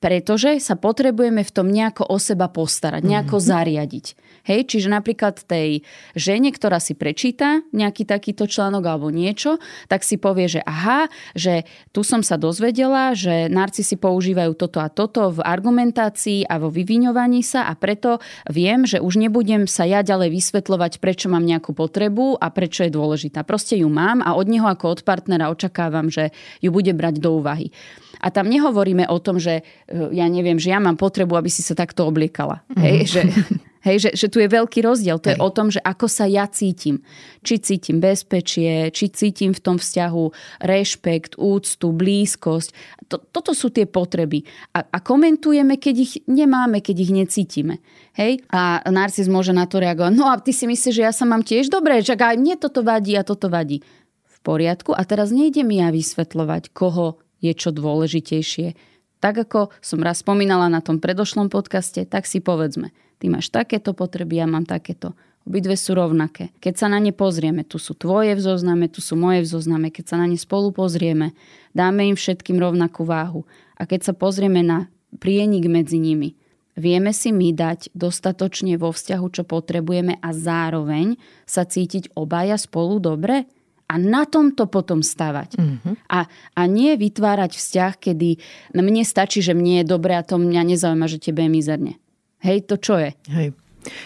pretože sa potrebujeme v tom nejako o seba postarať, nejako mm-hmm. zariadiť. Hej, čiže napríklad tej žene, ktorá si prečíta nejaký takýto článok alebo niečo, tak si povie, že aha, že tu som sa dozvedela, že narcisi používajú toto a toto v argumentácii a vo vyviňovaní sa a preto viem, že už nebudem sa ja ďalej vysvetľovať, prečo mám nejakú potrebu a prečo je dôležitá. Proste ju mám a od neho ako od partnera očakávam, že ju bude brať do úvahy. A tam nehovoríme o tom, že e, ja neviem, že ja mám potrebu, aby si sa takto obliekala. Mm. Hej, že, hej, že, že tu je veľký rozdiel. To hej. je o tom, že ako sa ja cítim. Či cítim bezpečie, či cítim v tom vzťahu rešpekt, úctu, blízkosť. To, toto sú tie potreby. A, a komentujeme, keď ich nemáme, keď ich necítime. Hej? A narcis môže na to reagovať. No a ty si myslíš, že ja sa mám tiež dobre, že aj mne toto vadí a toto vadí. V poriadku. A teraz nejde mi ja vysvetľovať, koho je čo dôležitejšie. Tak ako som raz spomínala na tom predošlom podcaste, tak si povedzme, ty máš takéto potreby, ja mám takéto. Obidve sú rovnaké. Keď sa na ne pozrieme, tu sú tvoje v zozname, tu sú moje v zozname, keď sa na ne spolu pozrieme, dáme im všetkým rovnakú váhu. A keď sa pozrieme na prienik medzi nimi, vieme si my dať dostatočne vo vzťahu, čo potrebujeme a zároveň sa cítiť obaja spolu dobre? a na tomto potom stavať. Mm-hmm. A, a nie vytvárať vzťah, kedy mne stačí, že mne je dobre a to mňa nezaujíma, že tebe je mizerne. Hej, to čo je? Hej.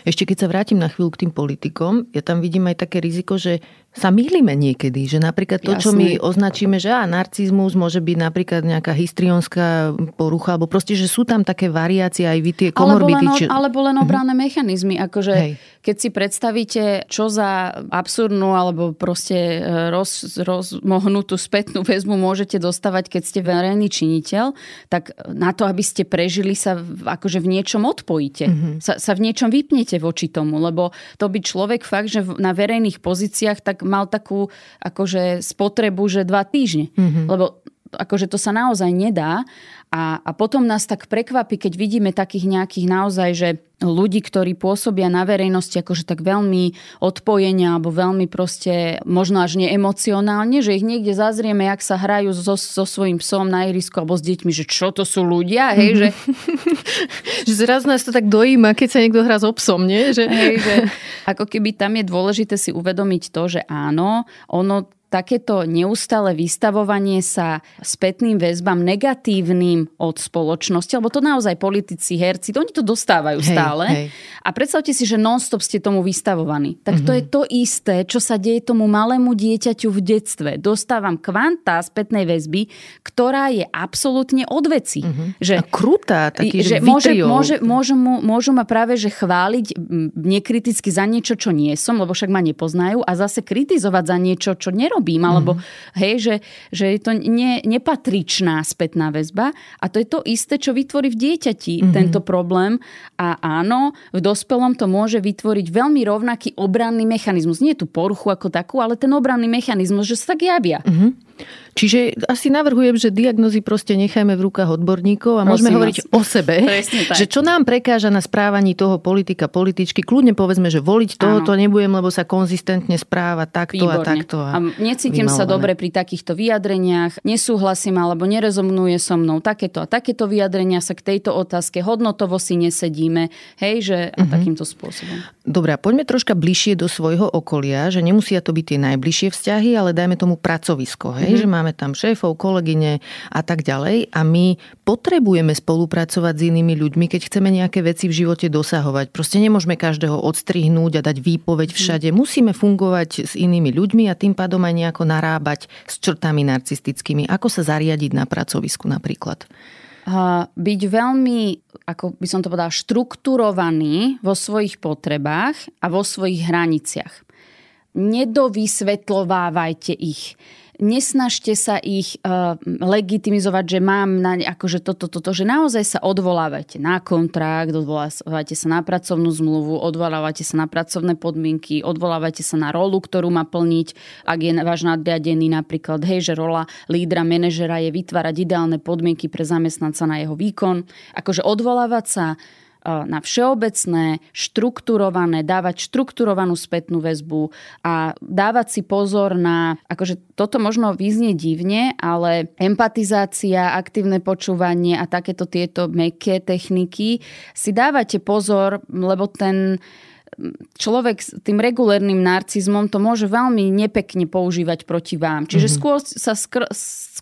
Ešte keď sa vrátim na chvíľu k tým politikom, ja tam vidím aj také riziko, že sa mýlime niekedy, že napríklad to, Jasne. čo my označíme, že á, narcizmus môže byť napríklad nejaká histrionská porucha, alebo proste, že sú tam také variácie aj vy tie komorbity. Alebo len, či... alebo len obranné uh-huh. mechanizmy, akože Hej. keď si predstavíte, čo za absurdnú alebo proste e, roz, rozmohnutú spätnú väzbu môžete dostávať, keď ste verejný činiteľ, tak na to, aby ste prežili sa akože v niečom odpojíte. Uh-huh. Sa, sa v niečom vypnete voči tomu, lebo to by človek fakt, že na verejných pozíciách tak mal takú akože spotrebu, že dva týždne. Mm-hmm. Lebo akože to sa naozaj nedá. A, a potom nás tak prekvapí, keď vidíme takých nejakých naozaj, že ľudí, ktorí pôsobia na verejnosti akože tak veľmi odpojenia alebo veľmi proste možno až neemocionálne, že ich niekde zazrieme, jak sa hrajú so, so svojím psom na irisku alebo s deťmi, že čo to sú ľudia, hej, že... že zrazu nás to tak dojíma, keď sa niekto hrá s so psom, nie? Že... Hej, že ako keby tam je dôležité si uvedomiť to, že áno, ono takéto neustále vystavovanie sa spätným väzbám negatívnym od spoločnosti, lebo to naozaj politici, herci, to oni to dostávajú hej, stále. Hej. A predstavte si, že non-stop ste tomu vystavovaní. Tak mm-hmm. to mhm. je to isté, čo sa deje tomu malému dieťaťu v detstve. Dostávam kvanta spätnej väzby, ktorá je absolútne od veci. Mm-hmm. Že, A krutá, taký, že, že môže, môže, môžu, mu, môžu ma práve že chváliť nekriticky za niečo, čo nie som, lebo však ma nepoznajú a zase kritizovať za niečo, čo nerobím robím, alebo mm-hmm. hej, že, že je to ne, nepatričná spätná väzba a to je to isté, čo vytvorí v dieťati mm-hmm. tento problém a áno, v dospelom to môže vytvoriť veľmi rovnaký obranný mechanizmus. Nie tú poruchu ako takú, ale ten obranný mechanizmus, že sa tak javia. Mm-hmm. Čiže asi navrhujem, že diagnozy proste nechajme v rukách odborníkov a Prosím môžeme hovoriť vás. o sebe. Že čo nám prekáža na správaní toho politika, političky. Kľudne povedzme, že voliť toho to nebudem, lebo sa konzistentne správa takto Výborne. a takto. A, a necítim vymalované. sa dobre pri takýchto vyjadreniach, nesúhlasím alebo nerezonuje so mnou takéto a takéto vyjadrenia sa k tejto otázke hodnotovo si nesedíme. Hej, že a uh-huh. takýmto spôsobom. Dobre, poďme troška bližšie do svojho okolia, že nemusia to byť tie najbližšie vzťahy, ale dajme tomu pracovisko. Hej, uh-huh. že máme máme tam šéfov, kolegyne a tak ďalej a my potrebujeme spolupracovať s inými ľuďmi, keď chceme nejaké veci v živote dosahovať. Proste nemôžeme každého odstrihnúť a dať výpoveď mhm. všade. Musíme fungovať s inými ľuďmi a tým pádom aj nejako narábať s črtami narcistickými. Ako sa zariadiť na pracovisku napríklad? byť veľmi, ako by som to povedala, štrukturovaný vo svojich potrebách a vo svojich hraniciach. Nedovysvetľovávajte ich nesnažte sa ich uh, legitimizovať, že mám na akože toto, toto, že naozaj sa odvolávajte na kontrakt, odvolávajte sa na pracovnú zmluvu, odvolávajte sa na pracovné podmienky, odvolávajte sa na rolu, ktorú má plniť, ak je váš nadriadený napríklad, hej, že rola lídra, manažera je vytvárať ideálne podmienky pre zamestnanca na jeho výkon. Akože odvolávať sa na všeobecné, štrukturované, dávať štrukturovanú spätnú väzbu a dávať si pozor na, akože toto možno vyznie divne, ale empatizácia, aktívne počúvanie a takéto tieto meké techniky si dávate pozor, lebo ten človek s tým regulérnym narcizmom to môže veľmi nepekne používať proti vám. Čiže mm-hmm. skôr sa skr-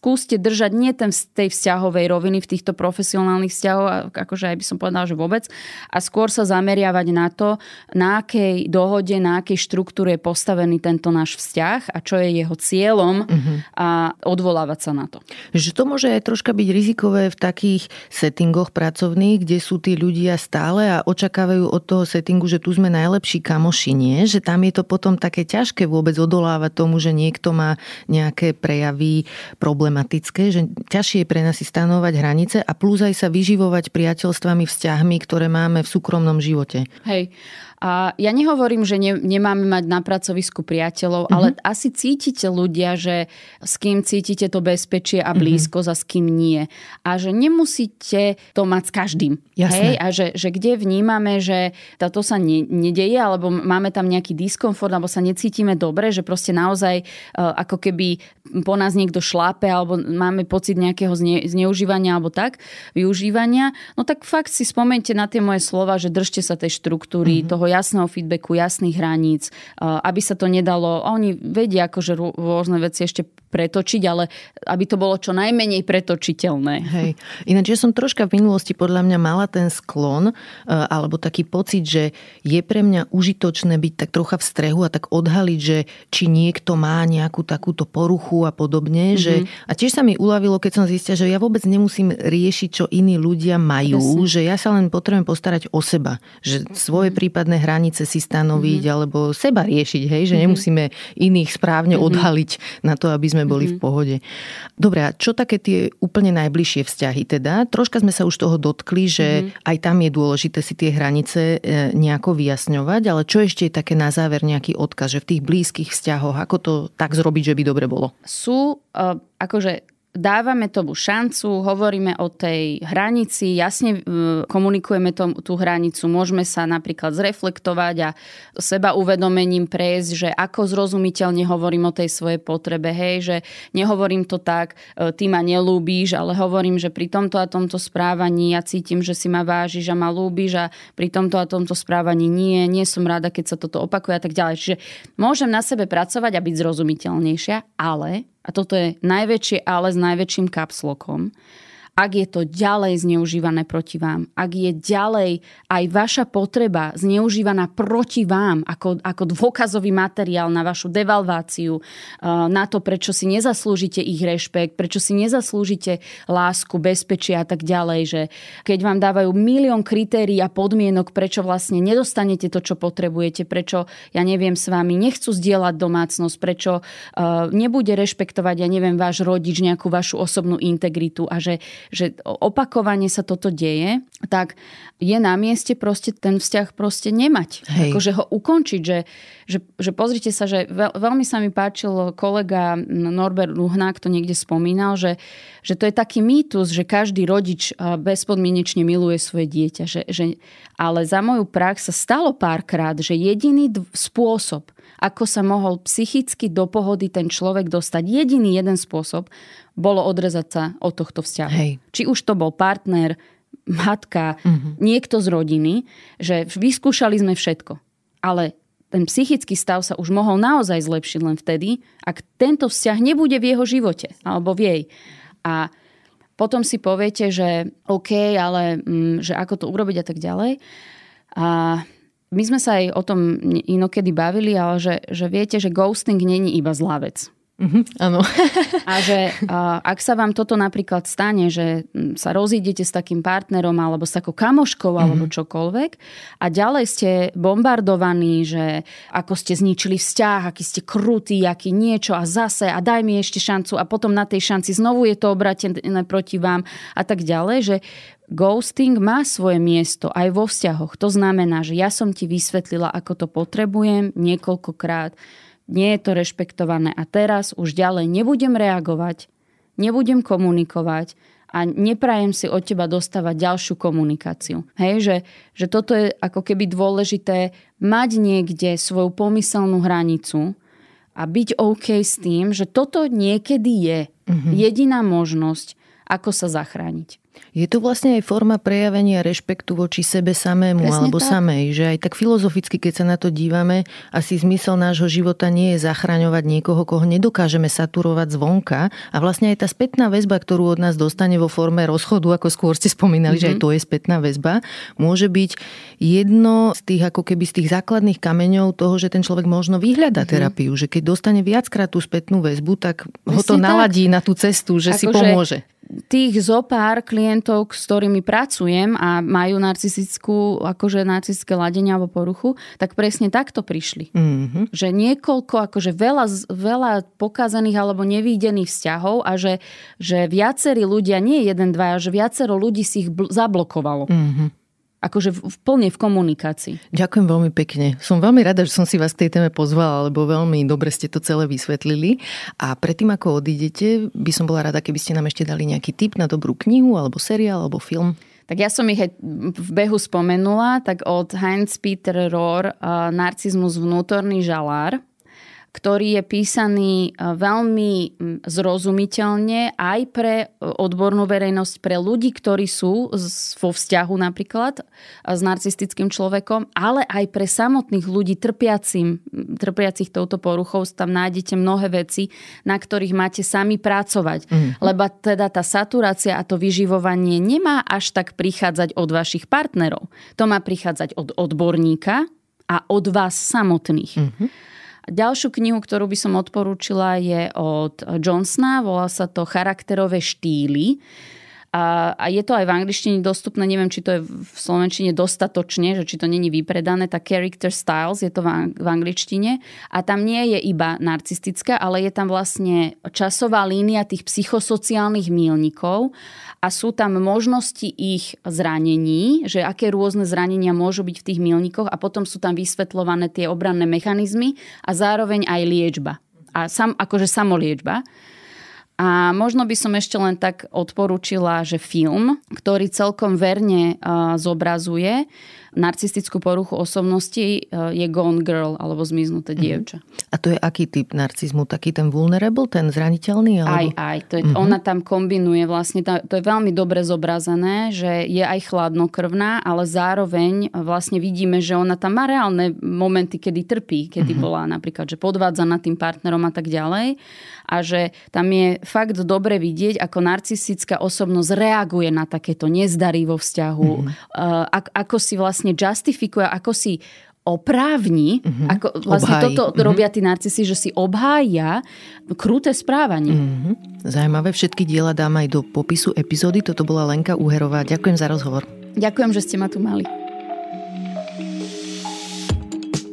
skúste držať nie ten tej vzťahovej roviny v týchto profesionálnych vzťahoch, akože aj by som povedala, že vôbec, a skôr sa zameriavať na to, na akej dohode, na akej štruktúre je postavený tento náš vzťah a čo je jeho cieľom mm-hmm. a odvolávať sa na to. Že to môže aj troška byť rizikové v takých settingoch pracovných, kde sú tí ľudia stále a očakávajú od toho settingu, že tu sme na najlepší kamoši, nie? Že tam je to potom také ťažké vôbec odolávať tomu, že niekto má nejaké prejavy problematické, že ťažšie je pre nás si stanovať hranice a plus aj sa vyživovať priateľstvami, vzťahmi, ktoré máme v súkromnom živote. Hej. A ja nehovorím, že ne, nemáme mať na pracovisku priateľov, mm-hmm. ale asi cítite ľudia, že s kým cítite to bezpečie a mhm. blízko, mm-hmm. a s kým nie. A že nemusíte to mať s každým. Jasné. Hej? A že, že kde vnímame, že to sa ne, nedeje, alebo máme tam nejaký diskomfort, alebo sa necítime dobre, že proste naozaj uh, ako keby po nás niekto šlápe, alebo máme pocit nejakého zne, zneužívania, alebo tak, využívania, no tak fakt si spomente na tie moje slova, že držte sa tej štruktúry, mm-hmm. toho jasného feedbacku, jasných hraníc, aby sa to nedalo, oni vedia akože rôzne veci ešte pretočiť, ale aby to bolo čo najmenej pretočiteľné. Hej. Ináč ja som troška v minulosti podľa mňa mala ten sklon, alebo taký pocit, že je pre mňa užitočné byť tak trocha v strehu a tak odhaliť, že či niekto má nejakú takúto poruchu a podobne. Mm-hmm. Že, a tiež sa mi uľavilo, keď som zistila, že ja vôbec nemusím riešiť, čo iní ľudia majú, Presne. že ja sa len potrebujem postarať o seba. Že svoje prípadné hranice si stanoviť mm-hmm. alebo seba riešiť, hej, že mm-hmm. nemusíme iných správne mm-hmm. odhaliť na to, aby sme boli mm-hmm. v mhm. pohode. Dobre, a čo také tie úplne najbližšie vzťahy teda? Troška sme sa už toho dotkli, že mm-hmm. aj tam je dôležité si tie hranice e, nejako vyjasňovať, ale čo ešte je také na záver nejaký odkaz, že v tých blízkych vzťahoch, ako to tak zrobiť, že by dobre bolo? Sú uh, akože dávame tomu šancu, hovoríme o tej hranici, jasne e, komunikujeme tom, tú hranicu, môžeme sa napríklad zreflektovať a seba uvedomením prejsť, že ako zrozumiteľne hovorím o tej svojej potrebe, hej, že nehovorím to tak, e, ty ma nelúbíš, ale hovorím, že pri tomto a tomto správaní ja cítim, že si ma vážiš a ma lúbíš a pri tomto a tomto správaní nie, nie som rada, keď sa toto opakuje a tak ďalej. Čiže môžem na sebe pracovať a byť zrozumiteľnejšia, ale a toto je najväčšie ale s najväčším kapslokom, ak je to ďalej zneužívané proti vám, ak je ďalej aj vaša potreba zneužívaná proti vám ako, ako dôkazový materiál na vašu devalváciu, eh, na to, prečo si nezaslúžite ich rešpekt, prečo si nezaslúžite lásku, bezpečie a tak ďalej, že keď vám dávajú milión kritérií a podmienok, prečo vlastne nedostanete to, čo potrebujete, prečo, ja neviem, s vami nechcú zdieľať domácnosť, prečo uh, nebude rešpektovať, ja neviem, váš rodič nejakú vašu osobnú integritu a že že opakovane sa toto deje, tak je na mieste proste ten vzťah proste nemať. Hej. Akože ho ukončiť, že, že, že pozrite sa, že veľ, veľmi sa mi páčil kolega Norbert Ruhnák, to niekde spomínal, že, že to je taký mýtus, že každý rodič bezpodmienečne miluje svoje dieťa. Že, že, ale za moju prax sa stalo párkrát, že jediný spôsob, ako sa mohol psychicky do pohody ten človek dostať, jediný jeden spôsob, bolo odrezať sa od tohto vzťahu. Hej. Či už to bol partner, matka, uh-huh. niekto z rodiny, že vyskúšali sme všetko. Ale ten psychický stav sa už mohol naozaj zlepšiť len vtedy, ak tento vzťah nebude v jeho živote alebo v jej. A potom si poviete, že OK, ale mm, že ako to urobiť a tak ďalej. A my sme sa aj o tom inokedy bavili, ale že, že viete, že ghosting není iba zlá vec. Mm-hmm, áno. a že a, ak sa vám toto napríklad stane, že sa rozídete s takým partnerom alebo s takou kamoškou mm-hmm. alebo čokoľvek a ďalej ste bombardovaní, že ako ste zničili vzťah, aký ste krutí, aký niečo a zase a daj mi ešte šancu a potom na tej šanci znovu je to obratené proti vám a tak ďalej, že ghosting má svoje miesto aj vo vzťahoch. To znamená, že ja som ti vysvetlila, ako to potrebujem niekoľkokrát nie je to rešpektované a teraz už ďalej nebudem reagovať, nebudem komunikovať a neprajem si od teba dostávať ďalšiu komunikáciu. Hej, že, že toto je ako keby dôležité mať niekde svoju pomyselnú hranicu a byť OK s tým, že toto niekedy je mm-hmm. jediná možnosť, ako sa zachrániť. Je to vlastne aj forma prejavenia rešpektu voči sebe samému Presne alebo tak. samej, že aj tak filozoficky, keď sa na to dívame, asi zmysel nášho života nie je zachraňovať niekoho, koho nedokážeme saturovať zvonka a vlastne aj tá spätná väzba, ktorú od nás dostane vo forme rozchodu, ako skôr ste spomínali, mm-hmm. že aj mhm. to je spätná väzba, môže byť jedno z tých ako keby z tých základných kameňov toho, že ten človek možno vyhľada mm-hmm. terapiu, že keď dostane viackrát tú spätnú väzbu, tak Presne ho to tak. naladí na tú cestu, že ako si pomôže. Že tých zopár klientov, s ktorými pracujem a majú narcistickú, akože narcistické ladenie alebo poruchu, tak presne takto prišli. Mm-hmm. Že niekoľko, akože veľa, veľa pokazaných alebo nevýdených vzťahov a že, že viacerí ľudia, nie jeden, dva, že viacero ľudí si ich bl- zablokovalo. Mm-hmm akože v, plne v komunikácii. Ďakujem veľmi pekne. Som veľmi rada, že som si vás k tej téme pozvala, lebo veľmi dobre ste to celé vysvetlili. A predtým, ako odídete, by som bola rada, keby ste nám ešte dali nejaký tip na dobrú knihu, alebo seriál, alebo film. Tak ja som ich aj v behu spomenula, tak od Heinz Peter Rohr Narcizmus vnútorný žalár ktorý je písaný e, veľmi zrozumiteľne aj pre e, odbornú verejnosť, pre ľudí, ktorí sú vo vzťahu napríklad e, s narcistickým človekom, ale aj pre samotných ľudí trpiacim, trpiacich touto poruchou. Tam nájdete mnohé veci, na ktorých máte sami pracovať. Mm-hmm. Lebo teda tá saturácia a to vyživovanie nemá až tak prichádzať od vašich partnerov. To má prichádzať od odborníka a od vás samotných. Mm-hmm. Ďalšiu knihu, ktorú by som odporúčila, je od Johnsona, volá sa to Charakterové štýly. A, a je to aj v angličtine dostupné, neviem, či to je v slovenčine dostatočne, že či to není vypredané, tak Character Styles je to v angličtine. A tam nie je iba narcistická, ale je tam vlastne časová línia tých psychosociálnych mílnikov a sú tam možnosti ich zranení, že aké rôzne zranenia môžu byť v tých mílnikoch a potom sú tam vysvetľované tie obranné mechanizmy a zároveň aj liečba. A sam, akože samoliečba. A možno by som ešte len tak odporúčila, že film, ktorý celkom verne zobrazuje narcistickú poruchu osobnosti e, je Gone Girl alebo zmiznuté mm-hmm. dievča. A to je aký typ narcizmu? Taký ten vulnerable, ten zraniteľný? Alebo... Aj, aj. To je, mm-hmm. Ona tam kombinuje vlastne, to je veľmi dobre zobrazené, že je aj chladnokrvná, ale zároveň vlastne vidíme, že ona tam má reálne momenty, kedy trpí, kedy mm-hmm. bola napríklad, že podvádza nad tým partnerom a tak ďalej. A že tam je fakt dobre vidieť, ako narcistická osobnosť reaguje na takéto nezdary vo vzťahu, mm-hmm. uh, ako si vlastne vlastne justifikuje, ako si oprávni, uh-huh. ako vlastne Obhájí. toto uh-huh. robia tí narcisi, že si obhája kruté správanie. Uh-huh. Zajímavé, všetky diela dám aj do popisu epizódy. Toto bola Lenka Uherová. Ďakujem za rozhovor. Ďakujem, že ste ma tu mali.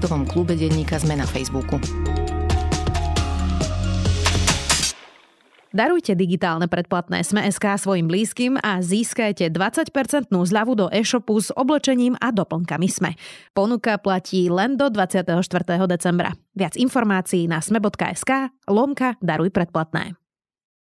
podcastovom klube denníka Sme na Facebooku. Darujte digitálne predplatné Sme.sk svojim blízkym a získajte 20% zľavu do e-shopu s oblečením a doplnkami Sme. Ponuka platí len do 24. decembra. Viac informácií na sme.sk lomka Daruj predplatné.